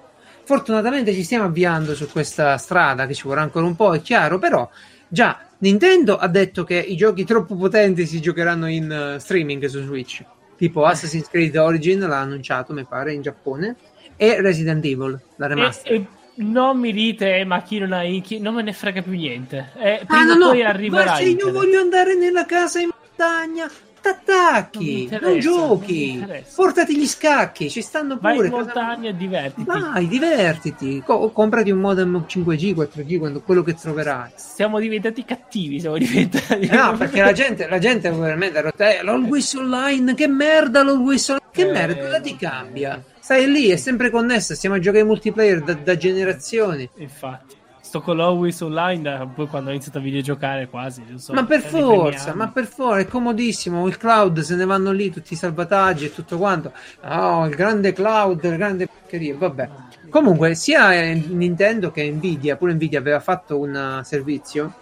Fortunatamente ci stiamo avviando su questa strada che ci vorrà ancora un po', è chiaro, però già Nintendo ha detto che i giochi troppo potenti si giocheranno in eh, streaming su Switch. Tipo Assassin's Creed Origin l'ha annunciato, mi pare, in Giappone. E Resident Evil, la E, remaster. e non mi dite, eh, ma chi non ha chi, non me ne frega più niente. Eh, Ah, prima no, o no, poi arriverà ma se io voglio andare nella casa in montagna, Non t'attacchi, interessa, non giochi, non portati gli scacchi, ci stanno Vai pure. in cosa- montagna e divertiti. Vai, divertiti, Co- comprati un modem 5G, 4G, quando- quello che troverai. Siamo diventati cattivi, siamo diventati... Eh No, perché la gente, la gente veramente eh, l'Always Online, che merda l'Always Online, che Eh, merda, cosa ti cambia? Stai lì, è sempre connessa, stiamo a giocare multiplayer da, da generazioni. Infatti. Sto con l'Always Online da poi quando ho iniziato a videogiocare quasi. non so, Ma per forza, ma per forza, è comodissimo. Il cloud se ne vanno lì tutti i salvataggi e tutto quanto. Oh, il grande cloud, il grande porcheria. Vabbè. Comunque, sia Nintendo che Nvidia, pure Nvidia aveva fatto un servizio,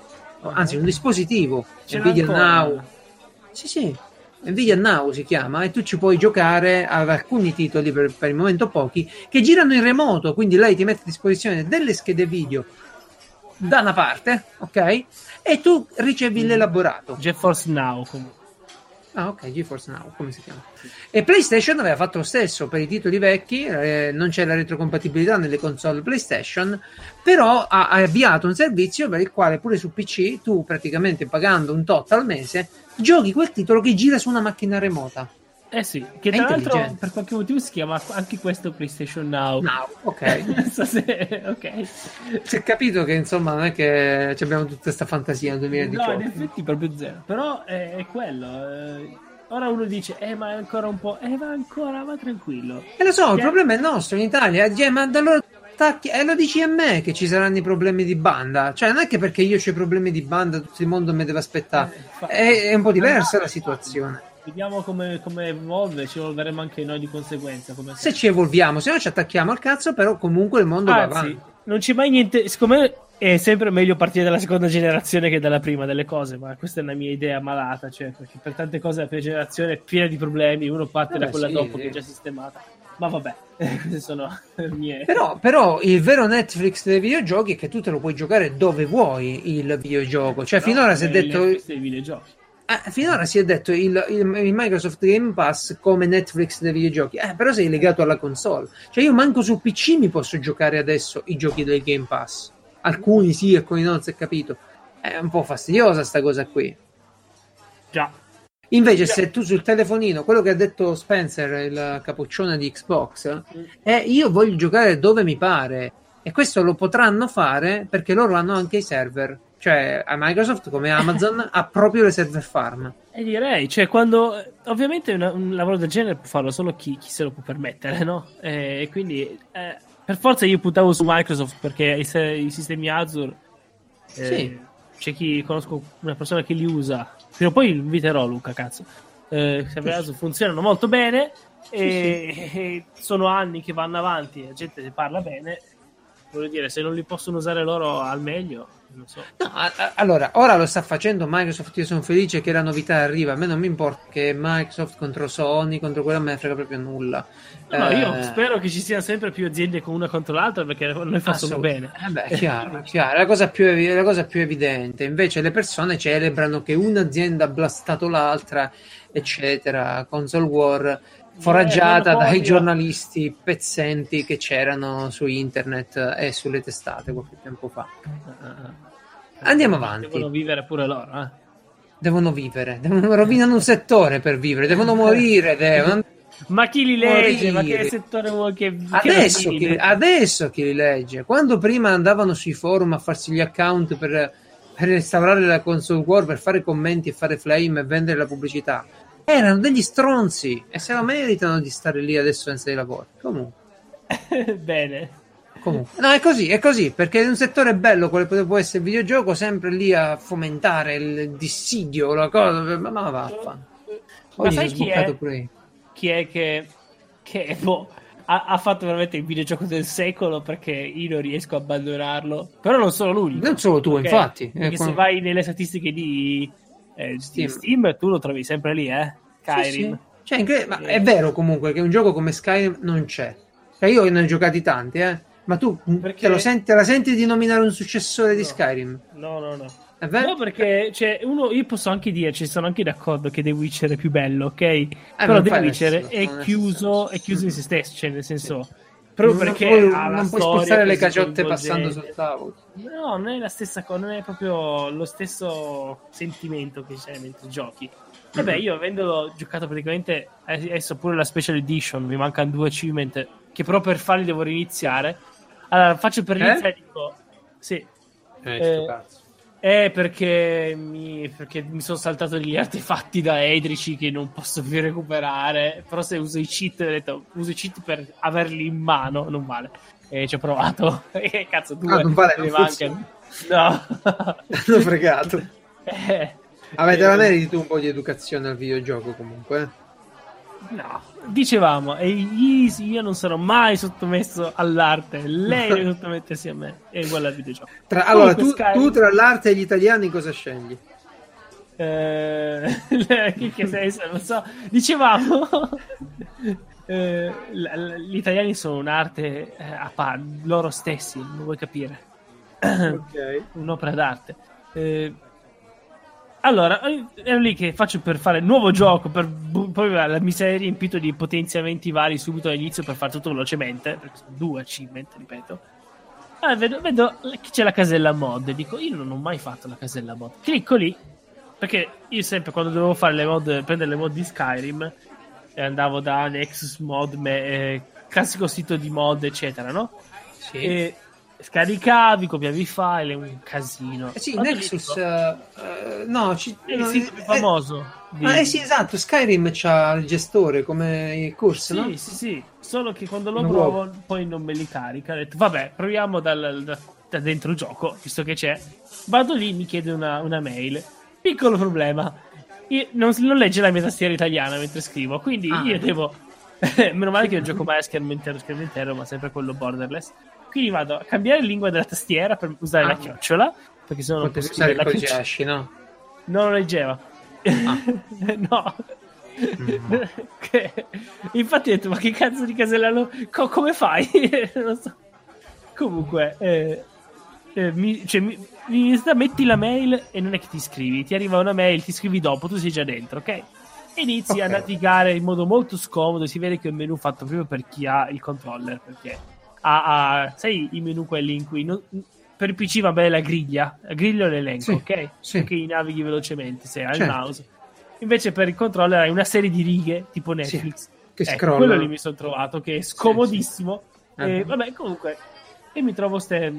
anzi un dispositivo, Ce l'ha Nvidia ancora. Now. Sì, sì. Nvidia Now si chiama e tu ci puoi giocare ad alcuni titoli per, per il momento pochi che girano in remoto, quindi lei ti mette a disposizione delle schede video da una parte, ok? E tu ricevi l'elaborato. GeForce Now comunque. Ah, ok, GeForce Now, come si chiama? E PlayStation aveva fatto lo stesso per i titoli vecchi, eh, non c'è la retrocompatibilità nelle console PlayStation, però ha, ha avviato un servizio per il quale pure su PC tu praticamente pagando un tot al mese giochi quel titolo che gira su una macchina remota. Eh sì, che tra l'altro per qualche motivo si chiama anche questo PlayStation Now. Now, ok. So se... ok. si è capito che insomma non è che abbiamo tutta questa fantasia nel No, 2018. in effetti proprio zero. Però è, è quello. eh, ora uno dice, eh, ma è ancora un po'. Eh, va ancora, va tranquillo. E lo so, il Che- problema è nostro in Italia. Cioè, ma da allora attacchi- e lo dici a me che ci saranno i problemi di banda. Cioè, non è che perché io ho i problemi di banda tutto il mondo mi deve aspettare. Eh. È, è un po' diversa la situazione. Vediamo come, come evolve, ci evolveremo anche noi di conseguenza. Se ci evolviamo, se no ci attacchiamo al cazzo, però comunque il mondo va Anzi, avanti. non c'è mai niente. Secondo me è sempre meglio partire dalla seconda generazione che dalla prima delle cose. Ma questa è una mia idea malata. Cioè, perché per tante cose la prima generazione è piena di problemi. Uno parte Vabbè, da quella sì, dopo sì. che è già sistemata. Ma vabbè, queste sono mie. Però, però il vero Netflix dei videogiochi è che tu te lo puoi giocare dove vuoi il videogioco. Cioè, Però finora si è detto. Netflix dei videogiochi. Eh, finora si è detto il, il- il Microsoft Game Pass come Netflix dei videogiochi, eh, però sei legato alla console. Cioè, io manco su PC mi posso giocare adesso i giochi del Game Pass. Alcuni sì, alcuni no, si è capito. È un po' fastidiosa sta cosa qui. Già. Invece, se tu sul telefonino, quello che ha detto Spencer, il capoccione di Xbox, è io voglio giocare dove mi pare. E questo lo potranno fare perché loro hanno anche i server. Cioè, a Microsoft come Amazon ha proprio le server farm. E direi, cioè, quando ovviamente una- un lavoro del genere può farlo solo chi, chi se lo può permettere, no? Eh, E quindi eh, per forza io puntavo su Microsoft perché i, i sistemi Azure eh, Sì. c'è chi conosco una persona che li usa. Prima o poi inviterò, Luca, cazzo. Eh, funzionano molto bene e, e sono anni che vanno avanti la gente ne parla bene. Voglio dire, se non li possono usare loro al meglio, so. No, a- a- allora, ora lo sta facendo Microsoft, io sono felice che la novità arriva, a me non mi importa che Microsoft contro Sony, contro quella me ne frega proprio nulla. No, no, io Eh, spero che ci siano sempre più aziende con una contro l'altra perché noi fa solo bene. Eh beh, chiaro, chiaro, la cosa, più, la cosa più evidente. Invece le persone celebrano che un'azienda ha blastato l'altra, eccetera, console war, foraggiata dai giornalisti pezzenti che c'erano su internet e sulle testate qualche tempo fa. Andiamo avanti. Devono vivere pure loro, eh. Devono vivere, devono, rovinano un settore per vivere, devono morire, devono... Ma chi li legge? Ma Morire. che settore vuoi che che Adesso chi, adesso chi li legge? Quando prima andavano sui forum a farsi gli account per, per restaurare la console war, per fare commenti e fare flame e vendere la pubblicità, erano degli stronzi e se lo meritano di stare lì adesso senza i lavori. Comunque, Bene. Comunque. No, è così, è così, perché è un settore bello, quale può essere il videogioco, sempre lì a fomentare il dissidio, la cosa, ma, ma vaffanculo. Ma sai chi è, chi è che, che boh, ha, ha, fatto veramente il videogioco del secolo perché io non riesco a abbandonarlo. Però non sono l'unico. Non solo tu, perché, infatti. Perché se vai nelle statistiche di, eh, Steam. Steam. tu lo trovi sempre lì, eh? Skyrim. Sì, sì. Cioè, incre- ma è vero comunque che un gioco come Skyrim non c'è. Cioè, io ne ho giocati tanti, eh. Ma tu perché... te, senti, te, la senti di nominare un successore no. di Skyrim? No, no, no. È vero? No, perché cioè, uno, io posso anche dire, ci sono anche d'accordo che The Witcher è più bello, ok? Eh, Però The Witcher è chiuso, è chiuso in se stesso, cioè nel senso... Sì. Proprio non perché puoi, non puoi spostare le caciotte passando sul tavolo. No, non è la stessa cosa, non è proprio lo stesso sentimento che c'è mentre giochi. Beh, io avendolo giocato praticamente adesso pure la special edition, mi mancano due achievement che però per farli devo riniziare. Allora, faccio per iniziare eh? dico sì. Eh, eh, cazzo. Eh, perché mi, perché mi sono saltato degli artefatti da Edrici che non posso più recuperare. Però se uso i cheat, ho detto, uso i cheat per averli in mano, non vale. E ci ho provato. E cazzo, due ah, non vale, mi mancano. No. L'hanno fregato. Eh, Vabbè, te la meriti tu un po' di educazione al videogioco comunque. Eh? No, dicevamo, Easy, io non sarò mai sottomesso all'arte, lei deve sottomettersi a me, è uguale al videogioco. Tra, allora, tu, Sky... tu, tra l'arte e gli italiani cosa scegli? Eh, che senso, non so. Dicevamo, eh, gli italiani sono un'arte eh, a par, loro stessi, non vuoi capire. Ok. Un'opera d'arte. Eh, allora, ero lì che faccio per fare il nuovo gioco, per, poi mi sei riempito di potenziamenti vari subito all'inizio per fare tutto velocemente, perché sono due achievement, ripeto. Allora, vedo, vedo che c'è la casella mod dico, io non ho mai fatto la casella mod. Clicco lì, perché io sempre quando dovevo fare le mod, prendere le mod di Skyrim, e andavo da Nexus Mod, me, eh, classico sito di mod, eccetera, no? Sì. E scaricavi, copiavi i file, è un casino. Eh sì, Nexus, uh, no, ci, è no, il sito più famoso. Di... Ah, eh sì, esatto, Skyrim c'ha il gestore come il corso, sì, no? Sì, sì, solo che quando lo non provo vuoi. poi non me li carica. Ho detto, vabbè, proviamo dal, da, da, dentro il gioco, visto che c'è. Vado lì, mi chiede una, una mail. Piccolo problema, non, non, legge la mia tastiera italiana mentre scrivo, quindi ah. io devo... Meno male che non gioco mai a schermo intero, schermo intero, ma sempre quello borderless quindi vado a cambiare lingua della tastiera per usare ah, la chiocciola. Perché se no non posso usare la chiocciola. Esci, no? Non lo leggeva. Ah. no. Mm. Infatti ho detto, ma che cazzo di casella lo... Co- come fai? non so. Comunque, eh, eh, mi, cioè, mi, mi, metti la mail e non è che ti iscrivi, ti arriva una mail, ti iscrivi dopo, tu sei già dentro, ok? Inizi okay. a navigare in modo molto scomodo, si vede che è un menu fatto proprio per chi ha il controller, perché a, a sai i menu quelli in cui non, per il PC va bene la griglia, la griglia l'elenco, sì, ok? Sì. Perché navighi velocemente se hai certo. il mouse. Invece per il controller hai una serie di righe tipo Netflix. Sì, che eh, scrolla. Quello lì mi sono trovato che è scomodissimo. Sì, e, uh-huh. Vabbè, comunque, e mi trovo ste,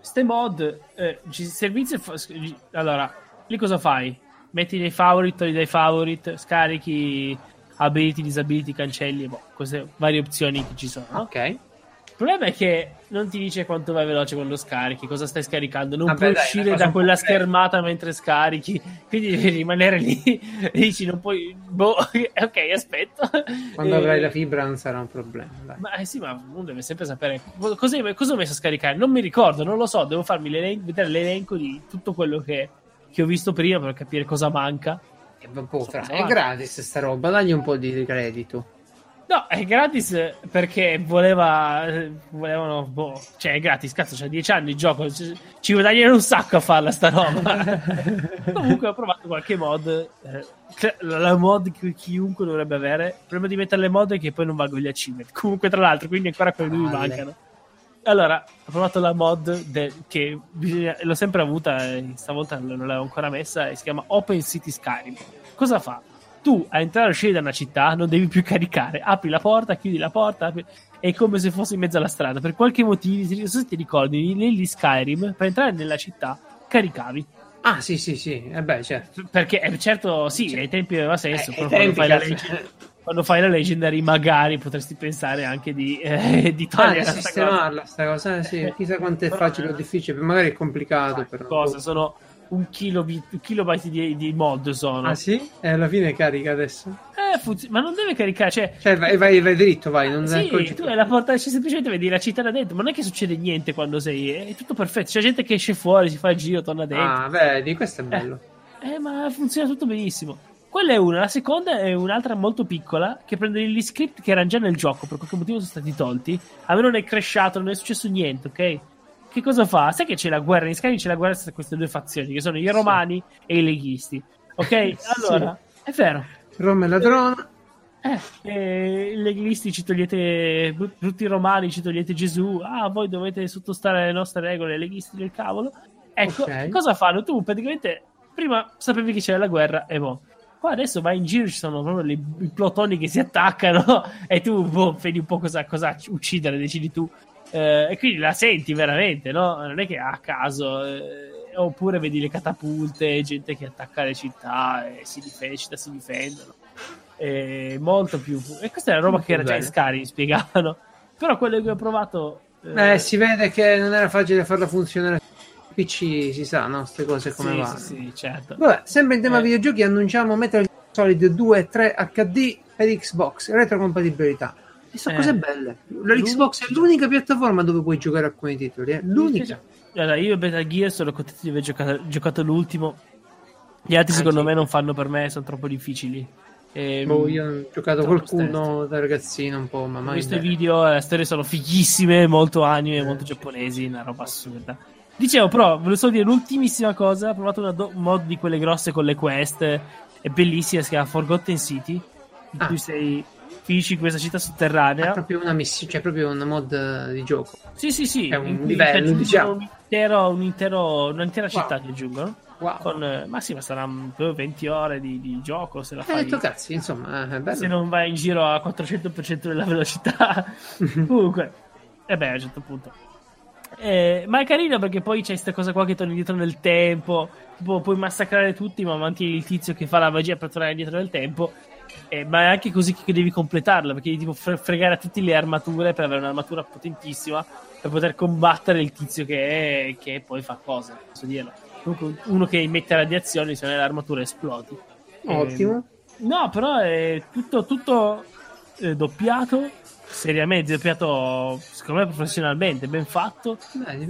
ste mod, eh, servizi. Allora, lì cosa fai? Metti dei favorite, togli dei favorite, scarichi ability, disability, cancelli, boh, queste varie opzioni che ci sono. No? Ok. Il problema è che non ti dice quanto vai veloce quando scarichi, cosa stai scaricando, non Vabbè, puoi dai, uscire da quella schermata mentre scarichi, quindi devi rimanere lì e dici non puoi, boh, ok, aspetto. Quando e... avrai la fibra non sarà un problema. Dai. Ma eh sì, ma uno deve sempre sapere cosa, cosa ho messo a scaricare, non mi ricordo, non lo so, devo farmi l'elenco, vedere l'elenco di tutto quello che, che ho visto prima per capire cosa manca. E, boh, so, è gratis sta roba, dagli un po' di credito. No, è gratis perché voleva. Volevano. Boh, cioè, è gratis, cazzo, c'ha 10 anni il gioco. Ci, ci guadagnano un sacco a farla sta roba. Comunque ho provato qualche mod. Eh, la mod che chiunque dovrebbe avere. Il problema di mettere le mod è che poi non valgo gli achievement. Comunque, tra l'altro, quindi ancora quelli mi mancano. Allora, ho provato la mod de, che bisogna, l'ho sempre avuta, e stavolta non l'avevo ancora messa, e si chiama Open City Skyrim. Cosa fa? Tu a entrare e uscire da una città non devi più caricare. Apri la porta, chiudi la porta, apri... è come se fossi in mezzo alla strada. Per qualche motivo, se ti ricordi, negli Skyrim, per entrare nella città, caricavi. Ah, sì, sì, sì, eh beh, certo. Perché, eh, certo, sì, certo. ai tempi aveva senso, eh, però quando fai la legge... quando fai la Legendary magari potresti pensare anche di, eh, di togliere ah, sistemarla sta cosa, eh, sì. chissà quanto è facile o difficile, magari è complicato però. Cosa, sono un, kilobit, un kilobyte di, di, mod sono. Ah sì? E alla fine carica adesso? Eh, funzi- ma non deve caricare, cioè... cioè vai, vai, vai, dritto, vai, non sì, tu hai la porta, cioè, semplicemente vedi la città da dentro, ma non è che succede niente quando sei, è tutto perfetto, c'è gente che esce fuori, si fa il giro, torna dentro. Ah, vedi, questo è bello. Eh, eh ma funziona tutto benissimo. Quella è una, la seconda è un'altra molto piccola che prende gli script che erano già nel gioco, per qualche motivo sono stati tolti. A me non è crashato, non è successo niente, ok? Che cosa fa? Sai che c'è la guerra in Skyrim, c'è la guerra tra queste due fazioni, che sono i romani sì. e i leghisti. Ok? Allora, sì. è vero. Roma e ladrona. Eh, eh, i leghisti ci togliete, tutti i romani ci togliete Gesù, ah, voi dovete sottostare alle nostre regole, leghisti del cavolo. Ecco, okay. cosa fanno? Tu praticamente prima sapevi che c'era la guerra e boh Qua adesso vai in giro, ci sono proprio le, i plotoni che si attaccano e tu boh, vedi un po' cosa, cosa uccidere, decidi tu. Eh, e quindi la senti veramente, no? Non è che a caso. Eh, oppure vedi le catapulte, gente che attacca le città e si difende, si difendono. E molto più. E questa è la roba molto che era già in Skyrim, spiegavano. Però quello che ho provato. Eh, eh, si vede che non era facile farla funzionare PC si sa, no? Queste cose come sì, vanno. Sì, sì, certo. Vabbè, sempre in tema eh. videogiochi annunciamo Metal Solid 2 e 3 HD per Xbox, retrocompatibilità. E sono eh. cose belle. La Xbox è l'unica piattaforma dove puoi giocare alcuni titoli, eh? l'unica. Allora, io e Beta Gear sono contento di aver giocato, giocato l'ultimo. Gli altri, ah, secondo sì. me, non fanno per me, sono troppo difficili. E, ehm, boh, io ho giocato qualcuno stessi. da ragazzino un po', ma mai. Questi video, le storie sono fighissime, molto anime, eh. molto giapponesi, una roba assurda. Dicevo, però, volevo solo dire l'ultimissima cosa. Ho provato una do- mod di quelle grosse con le quest. È bellissima, si chiama Forgotten City. In ah. cui sei finisci questa città sotterranea. È proprio una missione, cioè proprio una mod di gioco. Sì, sì, sì. È un livello, diciamo. Un intero, un intero, un'intera wow. città che aggiungono. Wow. Con, ma sì, ma saranno 20 ore di, di, gioco se la fai. Eh, detto cazzi, insomma, è bello. Se non vai in giro a 400% della velocità. Comunque, e beh, a un certo punto. Eh, ma è carino perché poi c'è questa cosa qua che torni indietro nel tempo. Tipo, puoi massacrare tutti, ma mantieni il tizio che fa la magia per tornare indietro nel tempo. Eh, ma è anche così che devi completarla perché devi tipo fregare a tutte le armature per avere un'armatura potentissima per poter combattere il tizio che, è, che poi fa cose. Posso dirlo. Comunque, uno che emette radiazioni, se non è l'armatura esplodi. Ottimo. Eh, no, però è tutto, tutto eh, doppiato seriamente doppiato secondo me professionalmente ben fatto Beh,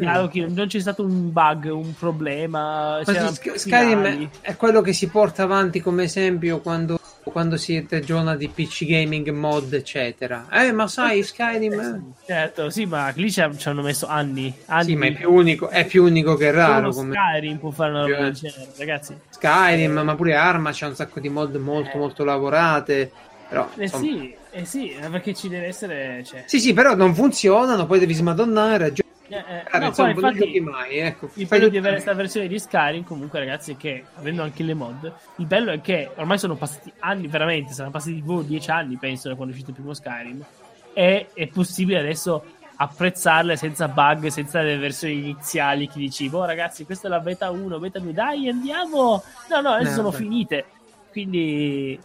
non c'è stato un bug un problema Skyrim è quello che si porta avanti come esempio quando, quando si ragiona di PC gaming mod eccetera eh ma sai Skyrim certo sì ma lì ci hanno messo anni, anni. sì ma è più unico, è più unico che raro come... Skyrim può fare una roba del genere ragazzi Skyrim eh... ma pure Arma c'è un sacco di mod molto eh... molto lavorate però, eh insomma... sì, eh sì, perché ci deve essere. Cioè... Sì, sì, però non funzionano, poi devi smadonnare. Gio- eh, eh, no, insomma, infatti, mai. Ecco. Il bello di avere questa versione di Skyrim, comunque, ragazzi, è che avendo anche le mod, il bello è che ormai sono passati anni, veramente, sono passati tipo 10 anni, penso, da quando è uscito il primo Skyrim. E è possibile adesso apprezzarle senza bug, senza le versioni iniziali che dici, oh ragazzi, questa è la beta 1, beta 2, dai andiamo! No, no, adesso no, sono beh. finite. Quindi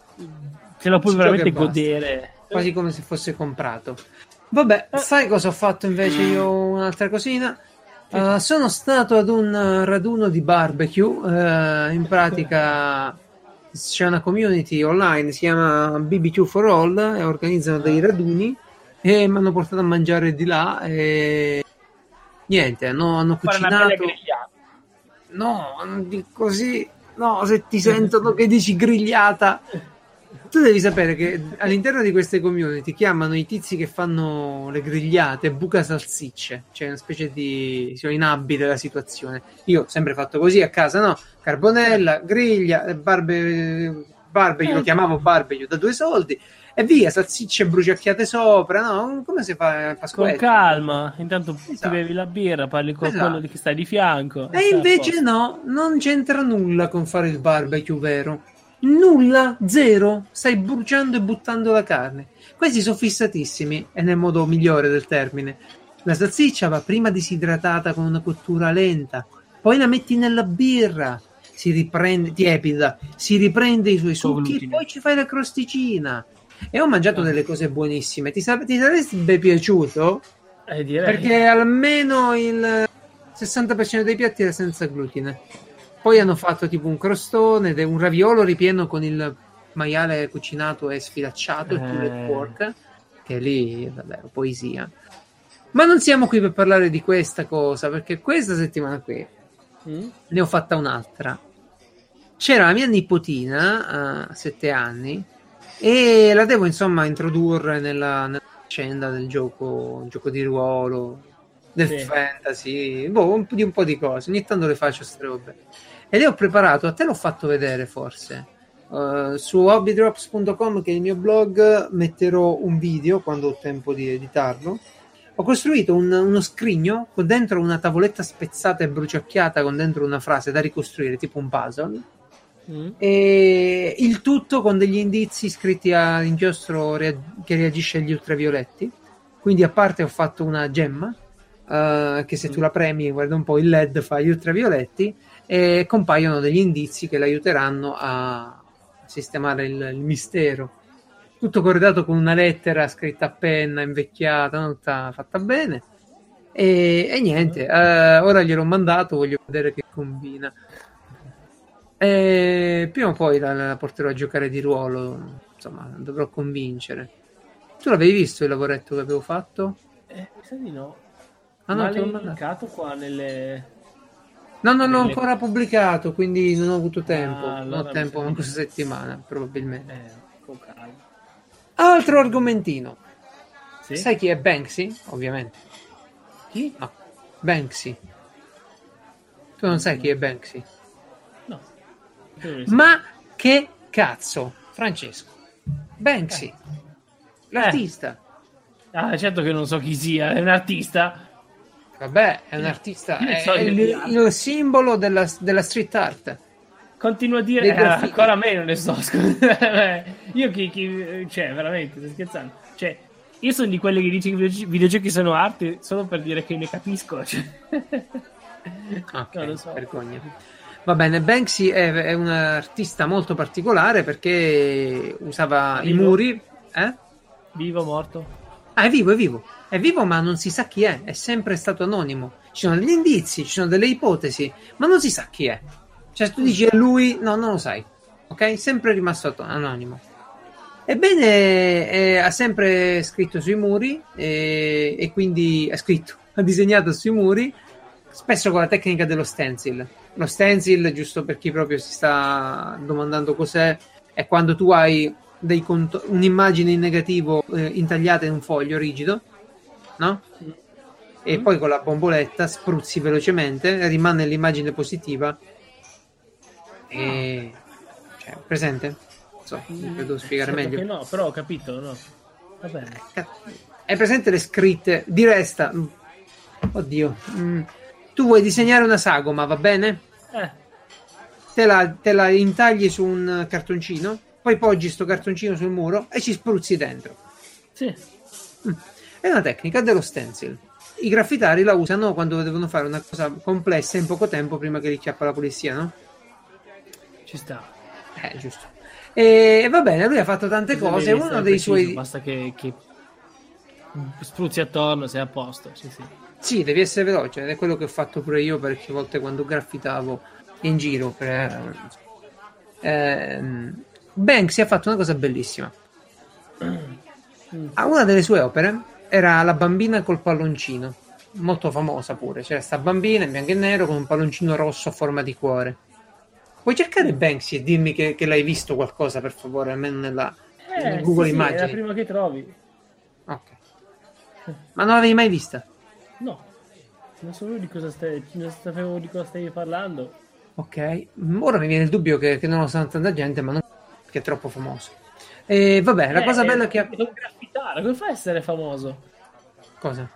te lo puoi veramente godere. Quasi come se fosse comprato. Vabbè, eh. sai cosa ho fatto invece io? Un'altra cosina. Uh, sono stato ad un raduno di barbecue. Uh, in pratica c'è una community online, si chiama BBQ for All, e organizzano dei raduni e mi hanno portato a mangiare di là. E niente, hanno, hanno cucinato. No, così. No, se ti sentono che dici grigliata tu devi sapere che all'interno di queste community chiamano i tizi che fanno le grigliate buca salsicce, cioè una specie di sono inabili della situazione. Io ho sempre fatto così a casa, no? Carbonella, griglia, barbe, barbecue, lo chiamavo barbecue da due soldi e via, salsicce bruciacchiate sopra, no? Come si fa? Con calma, intanto esatto. ti bevi la birra, parli con esatto. quello che stai di fianco. E invece no, non c'entra nulla con fare il barbecue vero Nulla, zero, stai bruciando e buttando la carne. Questi sono fissatissimi, e nel modo migliore del termine. La salsiccia va prima disidratata con una cottura lenta, poi la metti nella birra, si riprende, tiepida, si riprende i suoi succhi e poi ci fai la crosticina. e ho mangiato Ah. delle cose buonissime. Ti, sa- ti sarebbe piaciuto? Eh. Perché almeno il 60% dei piatti era senza glutine. Poi hanno fatto tipo un crostone, un raviolo ripieno con il maiale cucinato e sfilacciato, il pulled Eh. pork, che lì è davvero poesia. Ma non siamo qui per parlare di questa cosa, perché questa settimana qui Mm? ne ho fatta un'altra. C'era la mia nipotina a sette anni e la devo insomma introdurre nella, nella vicenda del gioco, gioco di ruolo, del Sì. fantasy, boh, un, po' di un po' di cose. Ogni tanto le faccio queste robe. E le ho preparato, a te l'ho fatto vedere forse. Uh, su hobbydrops.com che è il mio blog metterò un video quando ho tempo di editarlo ho costruito un- uno scrigno con dentro una tavoletta spezzata e bruciacchiata con dentro una frase da ricostruire, tipo un puzzle. Mm? E il tutto con degli indizi scritti a inchiostro rea- che reagisce agli ultravioletti. Quindi, a parte, ho fatto una gemma eh, che se tu la premi, guarda un po', il LED fa gli ultravioletti e compaiono degli indizi che l'aiuteranno a sistemare il, il mistero tutto corredato con una lettera scritta a penna, invecchiata, tutta fatta bene. E, e niente, eh, ora gliel'ho mandato, voglio vedere che combina. E prima o poi la, la porterò a giocare di ruolo, insomma, dovrò convincere. Tu l'avevi visto il lavoretto che avevo fatto? Eh, mi sa di no. Ah, no, l'ho mandato. qua nelle... No, non l'ho Nelle- ancora pubblicato, quindi non ho avuto tempo. Ah, allora non ho tempo di- questa settimana, probabilmente. Eh, con calma. Altro argomentino. Sì? Sai chi è Banksy? Ovviamente. chi? No, Banksy. Tu non sai chi è Banksy? No. Ma che cazzo, Francesco? Banksy, l'artista. Ah, certo che non so chi sia, è un artista. Vabbè, è un artista, è, so è il, il simbolo della, della street art. Continuo a dire, eh, ancora meno ne so, scusa. Io chi, chi, cioè, veramente, sto scherzando. Cioè, io sono di quelli che dice che i videogiochi, videogiochi sono arte solo per dire che ne capisco. Cioè. Ok, No, so. vergogna. Va bene, Banksy è, è un artista molto particolare perché usava i Vivo? muri. Eh? Vivo, morto. Ah, è vivo, è vivo. È vivo, ma non si sa chi è. È sempre stato anonimo. Ci sono degli indizi, ci sono delle ipotesi, ma non si sa chi è. Cioè, tu dici è lui, no, non lo sai. Ok? Sempre rimasto anonimo. Ebbene, eh, ha sempre scritto sui muri eh, e quindi ha scritto, ha disegnato sui muri, spesso con la tecnica dello stencil. Lo stencil, giusto per chi proprio si sta domandando cos'è, è quando tu hai dei conto- un'immagine in negativo eh, intagliata in un foglio rigido, no? E Mm. poi con la bomboletta spruzzi velocemente, rimane l'immagine positiva. E... Cioè, presente? So, devo spiegare Certo meglio. no, però ho capito, no. Va bene. Hai presente le scritte di resta? Mm. Oddio. Mm. Tu vuoi disegnare una sagoma, va bene? Eh, Te la, te la intagli su un cartoncino, poi poggi sto cartoncino sul muro e ci spruzzi dentro. sì. È una tecnica dello stencil. I graffitari la usano quando devono fare una cosa complessa in poco tempo prima che li chiappa la polizia, no? Ci sta. Eh, giusto. E va bene, lui ha fatto tante Bisogna cose. Uno dei preciso, suoi. Basta che, che spruzzi attorno, sei a posto. Sì, sì. Sì, devi essere veloce, ed è quello che ho fatto pure io parecchie volte quando graffitavo in giro. Per... Ehm, Banksy ha fatto una cosa bellissima. A una delle sue opere era La bambina col palloncino, molto famosa pure. C'era sta bambina in bianco e nero con un palloncino rosso a forma di cuore. Puoi cercare Banksy e dirmi che, che l'hai visto qualcosa, per favore, almeno nella Eh, nel Google sì, sì, è Immagini? la prima che trovi. Ok. Ma non l'avevi mai vista? No. Non so di cosa stai, non sapevo di cosa stavi parlando. Ok, ora mi viene il dubbio che, che non lo sa tanta gente, ma non che è troppo famoso. E vabbè, la Eh, cosa è- bella che ha... È un graffitare, come fa a essere famoso? Cosa?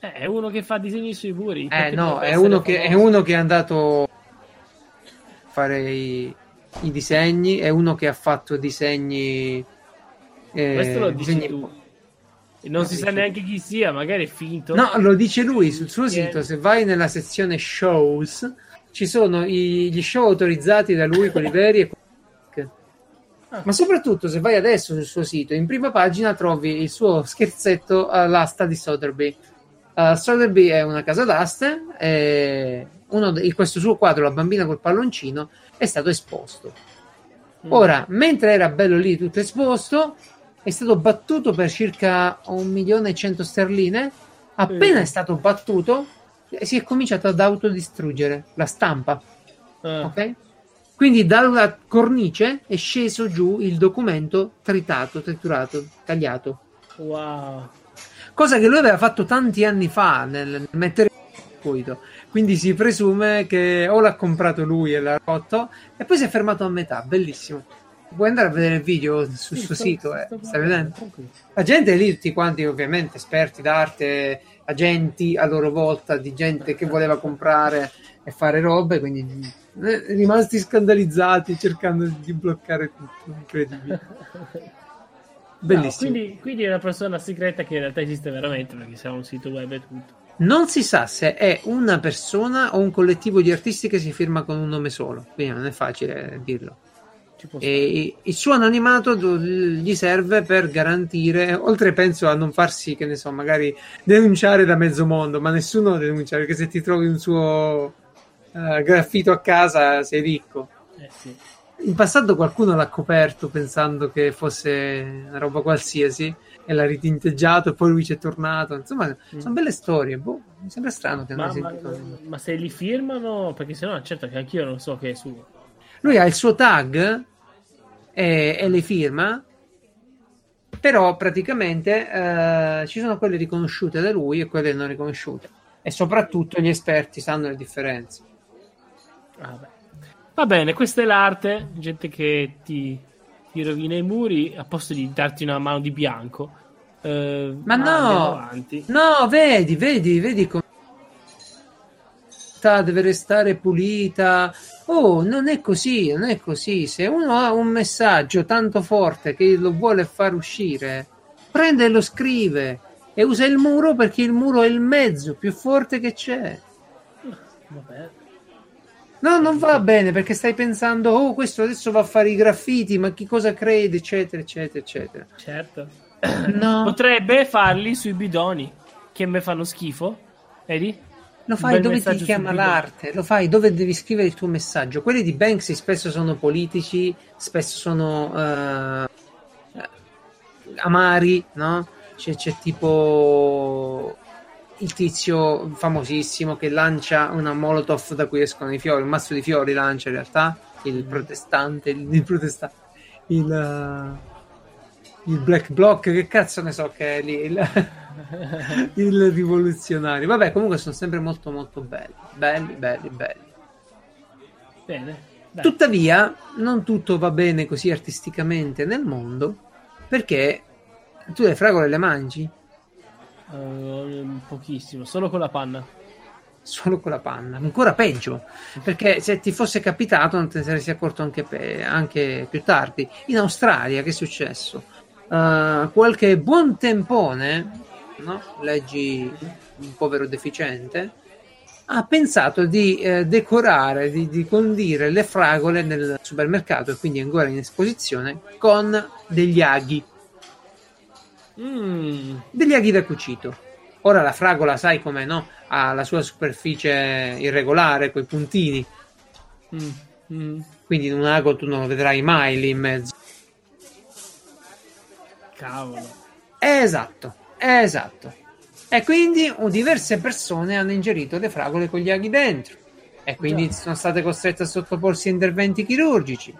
Eh, è uno che fa disegni sui muri. Eh no, è uno, che, è uno che è andato a fare i, i disegni, è uno che ha fatto disegni... eh, Questo lo dici disegni- tu. Non Lo si sa neanche chi sia, magari è finto. No, lo dice lui sul suo sito, se vai nella sezione shows, ci sono i- gli show autorizzati da lui, quelli veri e quelli... Ma soprattutto se vai adesso sul suo sito, in prima pagina trovi il suo scherzetto all'asta di Sotheby. Uh, Sotheby è una casa d'aste e de- questo suo quadro, La bambina col palloncino, è stato esposto. Mm. Ora, mentre era bello lì tutto esposto, è stato battuto per circa un milione e cento sterline. Appena mm. è stato battuto, si è cominciato ad autodistruggere la stampa. Uh. Ok? Quindi dalla cornice è sceso giù il documento tritato, triturato, tagliato. Wow. Cosa che lui aveva fatto tanti anni fa nel mettere in circuito. Quindi si presume che o l'ha comprato lui e l'ha rotto e poi si è fermato a metà. Bellissimo. Puoi andare a vedere il video sul sì, suo sto, sito, eh. stai vedendo? La gente è lì, tutti quanti ovviamente esperti d'arte, agenti a loro volta di gente che voleva comprare e fare robe, quindi rimasti scandalizzati cercando di bloccare tutto, incredibile. Bellissimo. No, quindi, quindi, è una persona segreta che in realtà esiste veramente perché siamo un sito web e tutto. Non si sa se è una persona o un collettivo di artisti che si firma con un nome solo, quindi non è facile dirlo. E il suo anonimato gli serve per garantire, oltre penso a non farsi, che ne so, magari denunciare da mezzo mondo, ma nessuno denuncia perché se ti trovi un suo uh, graffito a casa sei ricco. Eh sì. In passato qualcuno l'ha coperto pensando che fosse una roba qualsiasi e l'ha ritinteggiato e poi lui ci è tornato. Insomma, mm. sono belle storie. Boh, mi sembra strano che ma, non ma, ma se li firmano, perché sennò certo che anch'io non so che è suo. Lui ha il suo tag e, e le firma, però praticamente eh, ci sono quelle riconosciute da lui e quelle non riconosciute. E soprattutto gli esperti sanno le differenze. Ah, Va bene, questa è l'arte, gente che ti, ti, rovina i muri a posto di darti una mano di bianco. Eh, ma no, no, vedi, vedi, vedi come deve restare pulita. Oh, non è così, non è così. Se uno ha un messaggio tanto forte che lo vuole far uscire, prende e lo scrive e usa il muro perché il muro è il mezzo più forte che c'è. Vabbè. No, non va bene perché stai pensando, oh, questo adesso va a fare i graffiti, ma chi cosa crede, eccetera, eccetera, eccetera. Certo. No. Potrebbe farli sui bidoni che me fanno schifo. Vedi? Lo fai dove ti chiama l'arte, lo fai dove devi scrivere il tuo messaggio. Quelli di Banksy spesso sono politici, spesso sono uh, amari, no? C'è, c'è tipo il tizio famosissimo che lancia una molotov da cui escono i fiori, un mazzo di fiori lancia in realtà, il protestante, il, il protestante, il, uh, il black block, che cazzo ne so che è lì, il, il rivoluzionario. Vabbè, comunque sono sempre molto molto belli, belli, belli, belli. Bene. Dai. Tuttavia, non tutto va bene così artisticamente nel mondo, perché tu le fragole le mangi? Uh, pochissimo, solo con la panna. Solo con la panna, ancora peggio, perché se ti fosse capitato non te ne saresti accorto anche, pe- anche più tardi. In Australia, che è successo? Uh, qualche buon tempone, no? leggi un povero deficiente, ha pensato di eh, decorare, di, di, condire le fragole nel supermercato e quindi ancora in esposizione con degli aghi. Mm. Degli aghi da cucito. Ora la fragola, sai com'è, no? Ha la sua superficie irregolare, quei puntini. Mm. Mm. Quindi in un ago tu non lo vedrai mai lì in mezzo. Cavolo. Esatto, esatto. E quindi diverse persone hanno ingerito le fragole con gli aghi dentro. E quindi Già. sono state costrette a sottoporsi a interventi chirurgici.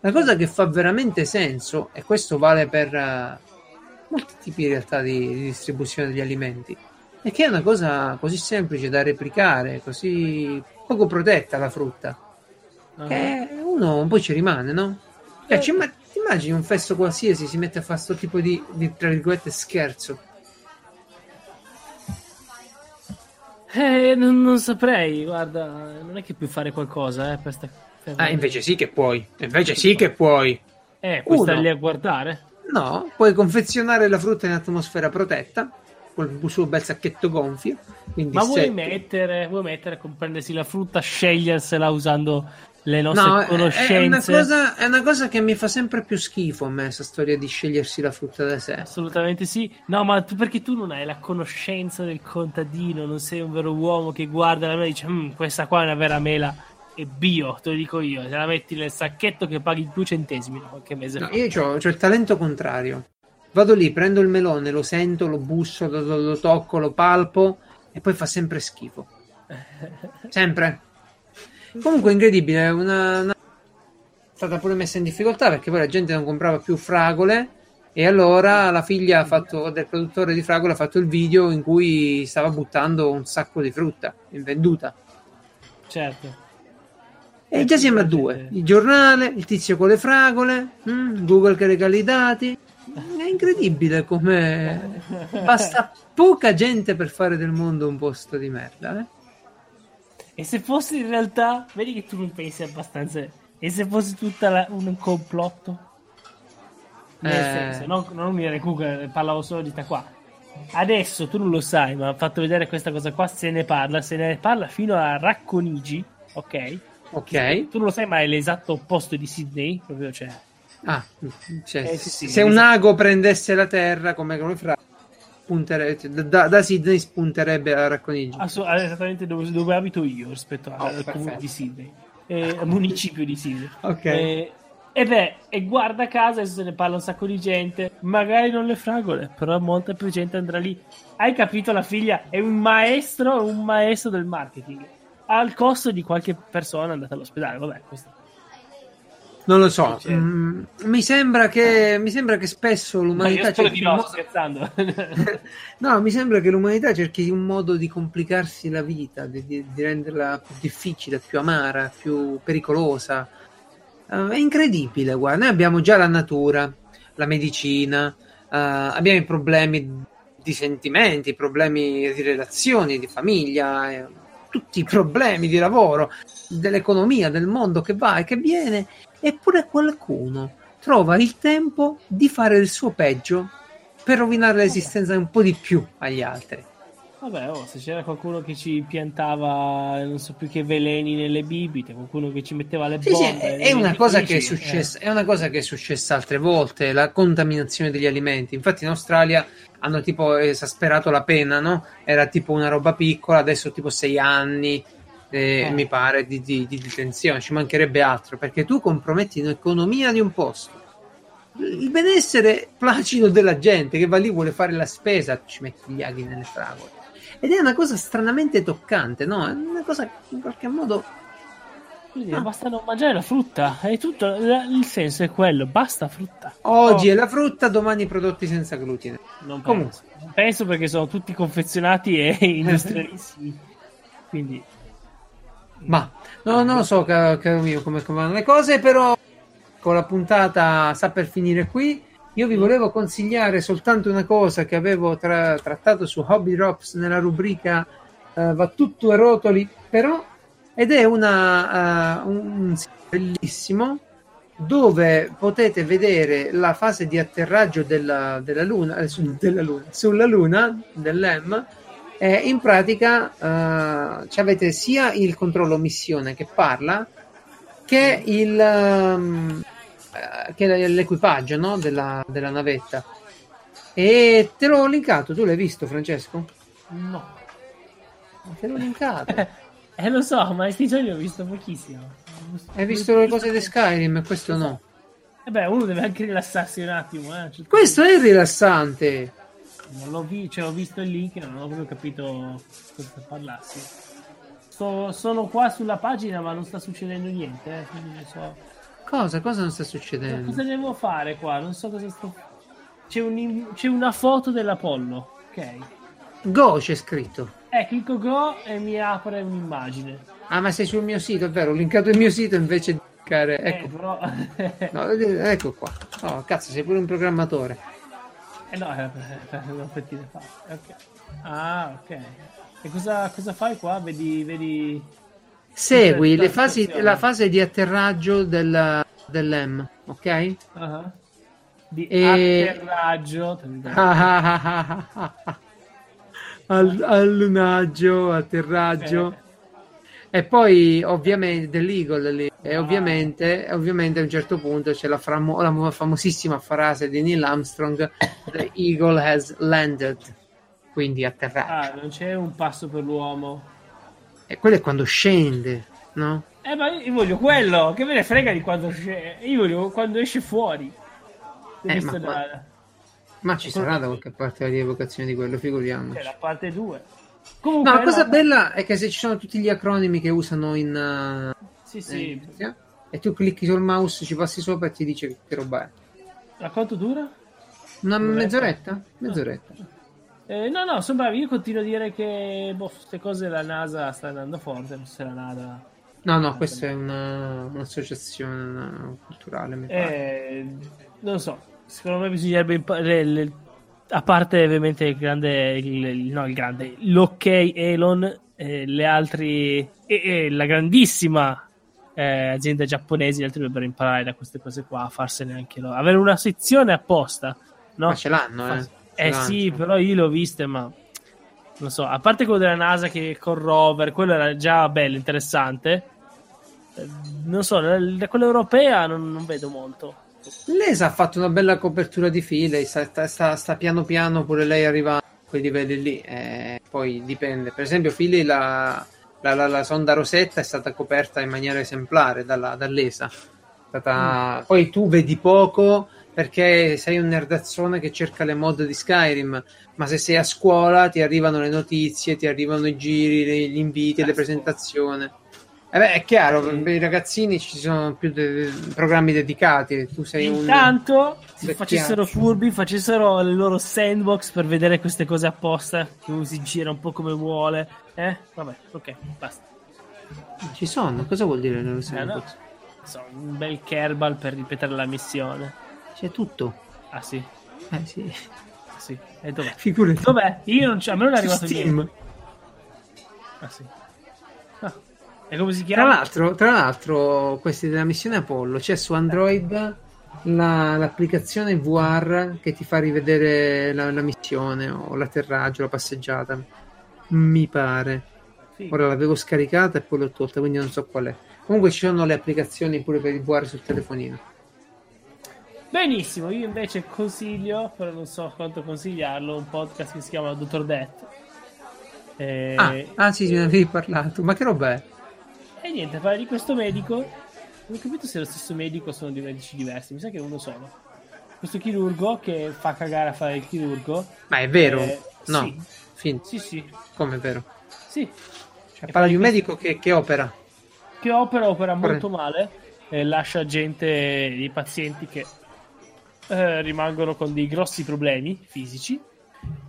La cosa che fa veramente senso, e questo vale per uh, molti tipi in realtà di, di distribuzione degli alimenti. E che è una cosa così semplice da replicare, così poco protetta la frutta. Uh-huh. Che uno poi ci rimane, no? Cioè, ci, ti immagini un festo qualsiasi si mette a fare questo tipo di, di, tra virgolette, scherzo? Eh, non, non, saprei, guarda, non è che puoi fare qualcosa, eh, per sta... Ah, invece sì che puoi, invece sì che puoi. Eh, puoi stare lì a guardare? No, puoi confezionare la frutta in atmosfera protetta, quel suo bel sacchetto gonfio. Ma vuoi mettere, vuoi mettere, comprendersi la frutta, scegliersela usando le nostre no, conoscenze? È una, cosa, è una cosa che mi fa sempre più schifo a me, questa storia di scegliersi la frutta da sé. Assolutamente sì. No, ma tu, perché tu non hai la conoscenza del contadino, non sei un vero uomo che guarda la mela e dice, mm, questa qua è una vera mela è bio, te lo dico io, se la metti nel sacchetto che paghi due centesimi qualche mese no, Io ho il talento contrario. Vado lì, prendo il melone, lo sento, lo busso, lo, lo, lo tocco, lo palpo e poi fa sempre schifo. Sempre. Comunque incredibile, una, una... è stata pure messa in difficoltà perché poi la gente non comprava più fragole e allora la figlia fatto, del produttore di fragole ha fatto il video in cui stava buttando un sacco di frutta invenduta. Certo. E già siamo a due. Il giornale, il tizio con le fragole, mm, Google che regala i dati. È incredibile come basta poca gente per fare del mondo un posto di merda. Eh? E se fosse in realtà, vedi che tu non pensi abbastanza. E se fosse tutta la, un complotto? Nel eh... senso, non, non unire Google, parlavo solo di sta qua. Adesso tu non lo sai, ma ha fatto vedere questa cosa qua, se ne parla, se ne parla fino a Racconigi, ok? Ok. Tu non lo sai, ma è l'esatto opposto di Sydney. Proprio cioè. Ah, cioè, eh, sì, sì, se un ago prendesse la terra come, come fra da, da, Sydney spunterebbe a Racconigi. Assu- esattamente dove, dove, abito io rispetto al, oh, al comune di Sydney, eh, al municipio di Sydney. Ok. Eh, e beh, e guarda caso, adesso se ne parla un sacco di gente, magari non le fragole, però molta più gente andrà lì. Hai capito, la figlia è un maestro, un maestro del marketing al costo di qualche persona andata all'ospedale. Vabbè, questo. Non lo so, mm, mi, sembra che, mi sembra che spesso l'umanità cerchi no, modo... scherzando. no, mi sembra che l'umanità cerchi un modo di complicarsi la vita, di, di, di renderla più difficile, più amara, più pericolosa. Uh, è incredibile, guarda, noi abbiamo già la natura, la medicina, uh, abbiamo i problemi di sentimenti, i problemi di relazioni, di famiglia. Eh tutti i problemi di lavoro, dell'economia, del mondo che va e che viene, eppure qualcuno trova il tempo di fare il suo peggio per rovinare l'esistenza un po' di più agli altri. Vabbè, oh, se c'era qualcuno che ci piantava non so più che veleni nelle bibite, qualcuno che ci metteva le bombe. Sì, sì, è, una cosa che è, successa, eh. è una cosa che è successa altre volte, la contaminazione degli alimenti. Infatti in Australia hanno tipo esasperato la pena, no? Era tipo una roba piccola, adesso tipo sei anni, eh, eh. mi pare, di, di, di detenzione. Ci mancherebbe altro, perché tu comprometti l'economia di un posto il benessere placido della gente che va lì vuole fare la spesa, ci metti gli aghi nelle fragole. Ed è una cosa stranamente toccante, no? È una cosa in qualche modo. Quindi ah. basta non mangiare la frutta. È tutto. Il senso è quello, basta frutta. Oggi oh. è la frutta, domani i prodotti senza glutine. Non penso. Penso perché sono tutti confezionati e industrialissimi. Quindi. Ma no, non lo so, caro, caro mio, come, come vanno le cose, però con la puntata sta per finire qui. Io vi volevo consigliare soltanto una cosa che avevo tra- trattato su Hobby Drops nella rubrica uh, Va tutto a rotoli, però, ed è una, uh, un sito bellissimo dove potete vedere la fase di atterraggio della, della, luna, eh, su, della luna, sulla luna dell'EM. E in pratica uh, avete sia il controllo missione che parla che il. Um, eh, che l'equipaggio no? della, della navetta. E te l'ho linkato, tu l'hai visto Francesco? No. Te l'ho linkato. eh lo so, ma questi giorni ho visto pochissimo. Hai visto le cose di Skyrim, questo no. E eh beh, uno deve anche rilassarsi un attimo. Eh. Cioè, questo è rilassante. Non l'ho visto, cioè, ho visto il link, non ho proprio capito cosa parlassi. Sto, sono qua sulla pagina, ma non sta succedendo niente, eh, quindi non so. Cosa? Cosa non sta succedendo? Cosa devo fare qua? Non so cosa sto. C'è, un, c'è una foto dell'Apollo. Ok. Go c'è scritto. Eh, clicco Go e mi apre un'immagine. Ah, ma sei sul mio sito, è vero? Ho linkato il mio sito invece di cliccare. Eh, ecco. Eh, però... no, ecco qua. Oh, cazzo, sei pure un programmatore. Eh no, è una fettina fa. Ok. Ah, ok. E cosa, cosa fai qua? Vedi, vedi Segui le fasi, la fase di atterraggio del, dell'M, ok? Uh-huh. Di e... atterraggio. Al, allunaggio, atterraggio. Eh. E poi ovviamente dell'Eagle lì. E ovviamente, ovviamente a un certo punto c'è la, framo- la famosissima frase di Neil Armstrong: The Eagle has landed. Quindi atterrato. Ah, non c'è un passo per l'uomo. E quello è quando scende, no? Eh, ma io voglio quello. Che me ne frega di quando scende. Io voglio quando esce fuori. Eh, ma. Ma, ci sarà da qualche parte la rievocazione di quello, figuriamoci. C'è la parte 2. Comunque, no, la cosa bella è che se ci sono tutti gli acronimi che usano in... Uh, sì, sì. In, e tu clicchi sul mouse, ci passi sopra e ti dice che roba è. A quanto dura? Una mezz'oretta? Mezz'oretta. Eh, no, no, sono bravi. Io continuo a dire che boh, queste cose la NASA sta andando forte. Non se la NASA. No, no, questa è una, un'associazione culturale. Mi eh, non so. Secondo me bisognerebbe imparare a parte ovviamente il grande, il, no, il grande, l'ok Elon, eh, le altre, e, e, la grandissima eh, azienda giapponese, gli altri dovrebbero imparare da queste cose qua, a farsene anche loro, avere una sezione apposta. No? Ma ce l'hanno, eh? eh sì, però io l'ho viste, ma non so, a parte quello della NASA che con rover, quello era già bello, interessante. Eh, non so, da quella europea non, non vedo molto. L'ESA ha fatto una bella copertura di file, sta, sta, sta piano piano pure lei arriva a quei livelli lì. Eh, poi dipende. Per esempio, Fili la, la, la, la, sonda Rosetta è stata coperta in maniera esemplare dalla, dall'ESA. Stata... Mm. Poi tu vedi poco perché sei un nerdazzone che cerca le mod di Skyrim, ma se sei a scuola ti arrivano le notizie, ti arrivano i giri, gli inviti, le presentazioni. Eh beh, è chiaro, per i ragazzini ci sono più de- programmi dedicati. Tu sei Intanto, un se facessero furbi, facessero le loro sandbox per vedere queste cose apposta. Che uno si gira un po' come vuole. Eh? Vabbè, ok, basta. Ci sono, cosa vuol dire le loro sandbox? Eh, no. so, un bel kerbal per ripetere la missione. C'è tutto. Ah, sì. Eh, sì. Sì. E dov'è? Figurati. Dov'è? Io non c'è, a me non è arrivato Steam. niente. Ah, sì. E come si chiama? Tra l'altro, tra l'altro questi della missione Apollo c'è su Android la, l'applicazione VR che ti fa rivedere la, la, missione o l'atterraggio, la passeggiata. Mi pare. Sì. Ora l'avevo scaricata e poi l'ho tolta, quindi non so qual è. Comunque ci sono le applicazioni pure per il VR sul telefonino. Benissimo, io invece consiglio, però non so quanto consigliarlo, un podcast che si chiama Dottor Death. E... Ah, ah, sì, me ne avevi parlato. Ma che roba è? E niente, parla di questo medico. Non ho capito se è lo stesso medico o sono due medici diversi. Mi sa che uno solo. Questo chirurgo che fa cagare a fare il chirurgo. Ma è vero? Eh, no. Sì. Fin- sì, sì. Come è vero? Sì. Cioè, parla di un medico che, che, opera. Che opera, opera molto male. Eh, lascia gente, dei pazienti che eh, rimangono con dei grossi problemi fisici.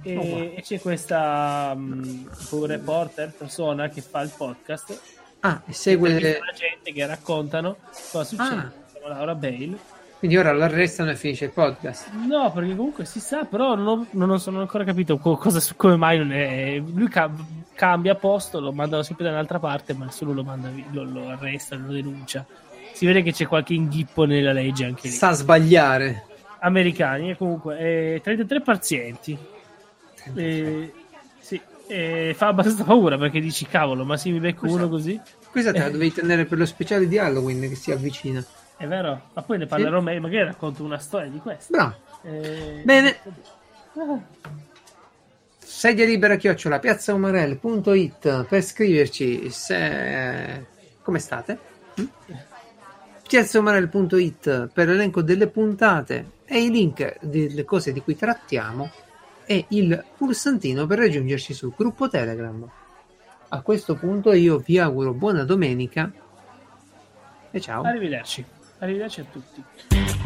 E, oh, e c'è questa um, reporter, persona che fa il podcast Ah, e segue le... la gente che raccontano cosa succede. Ah. Laura Bale. Quindi ora lo arrestano e finisce il podcast. No, perché comunque si sa, però non, ho, non sono ancora capito cosa, come mai non è. Lui ca- cambia posto, lo mandano sempre da un'altra parte, ma nessuno lo, manda, lo, lo arresta, lo denuncia. Si vede che c'è qualche inghippo nella legge anche lì. Sa sbagliare. Americani, e comunque, eh, 33 pazienti. 33. Eh, e fa abbastanza paura perché dici cavolo, ma se mi becco Questa... uno così. Questa te la dovevi tenere per lo speciale di Halloween che si avvicina. È vero, ma poi ne parlerò sì. meglio, magari racconto una storia di questo. Bravo. Eh... Bene. Ah. Sedia libera chiocciola piazzaumarel.it per scriverci se... come state. Hm? piazzaumarel.it per l'elenco delle puntate e i link delle cose di cui trattiamo e il pulsantino per raggiungerci sul gruppo Telegram. A questo punto io vi auguro buona domenica e ciao. Arrivederci. Arrivederci a tutti.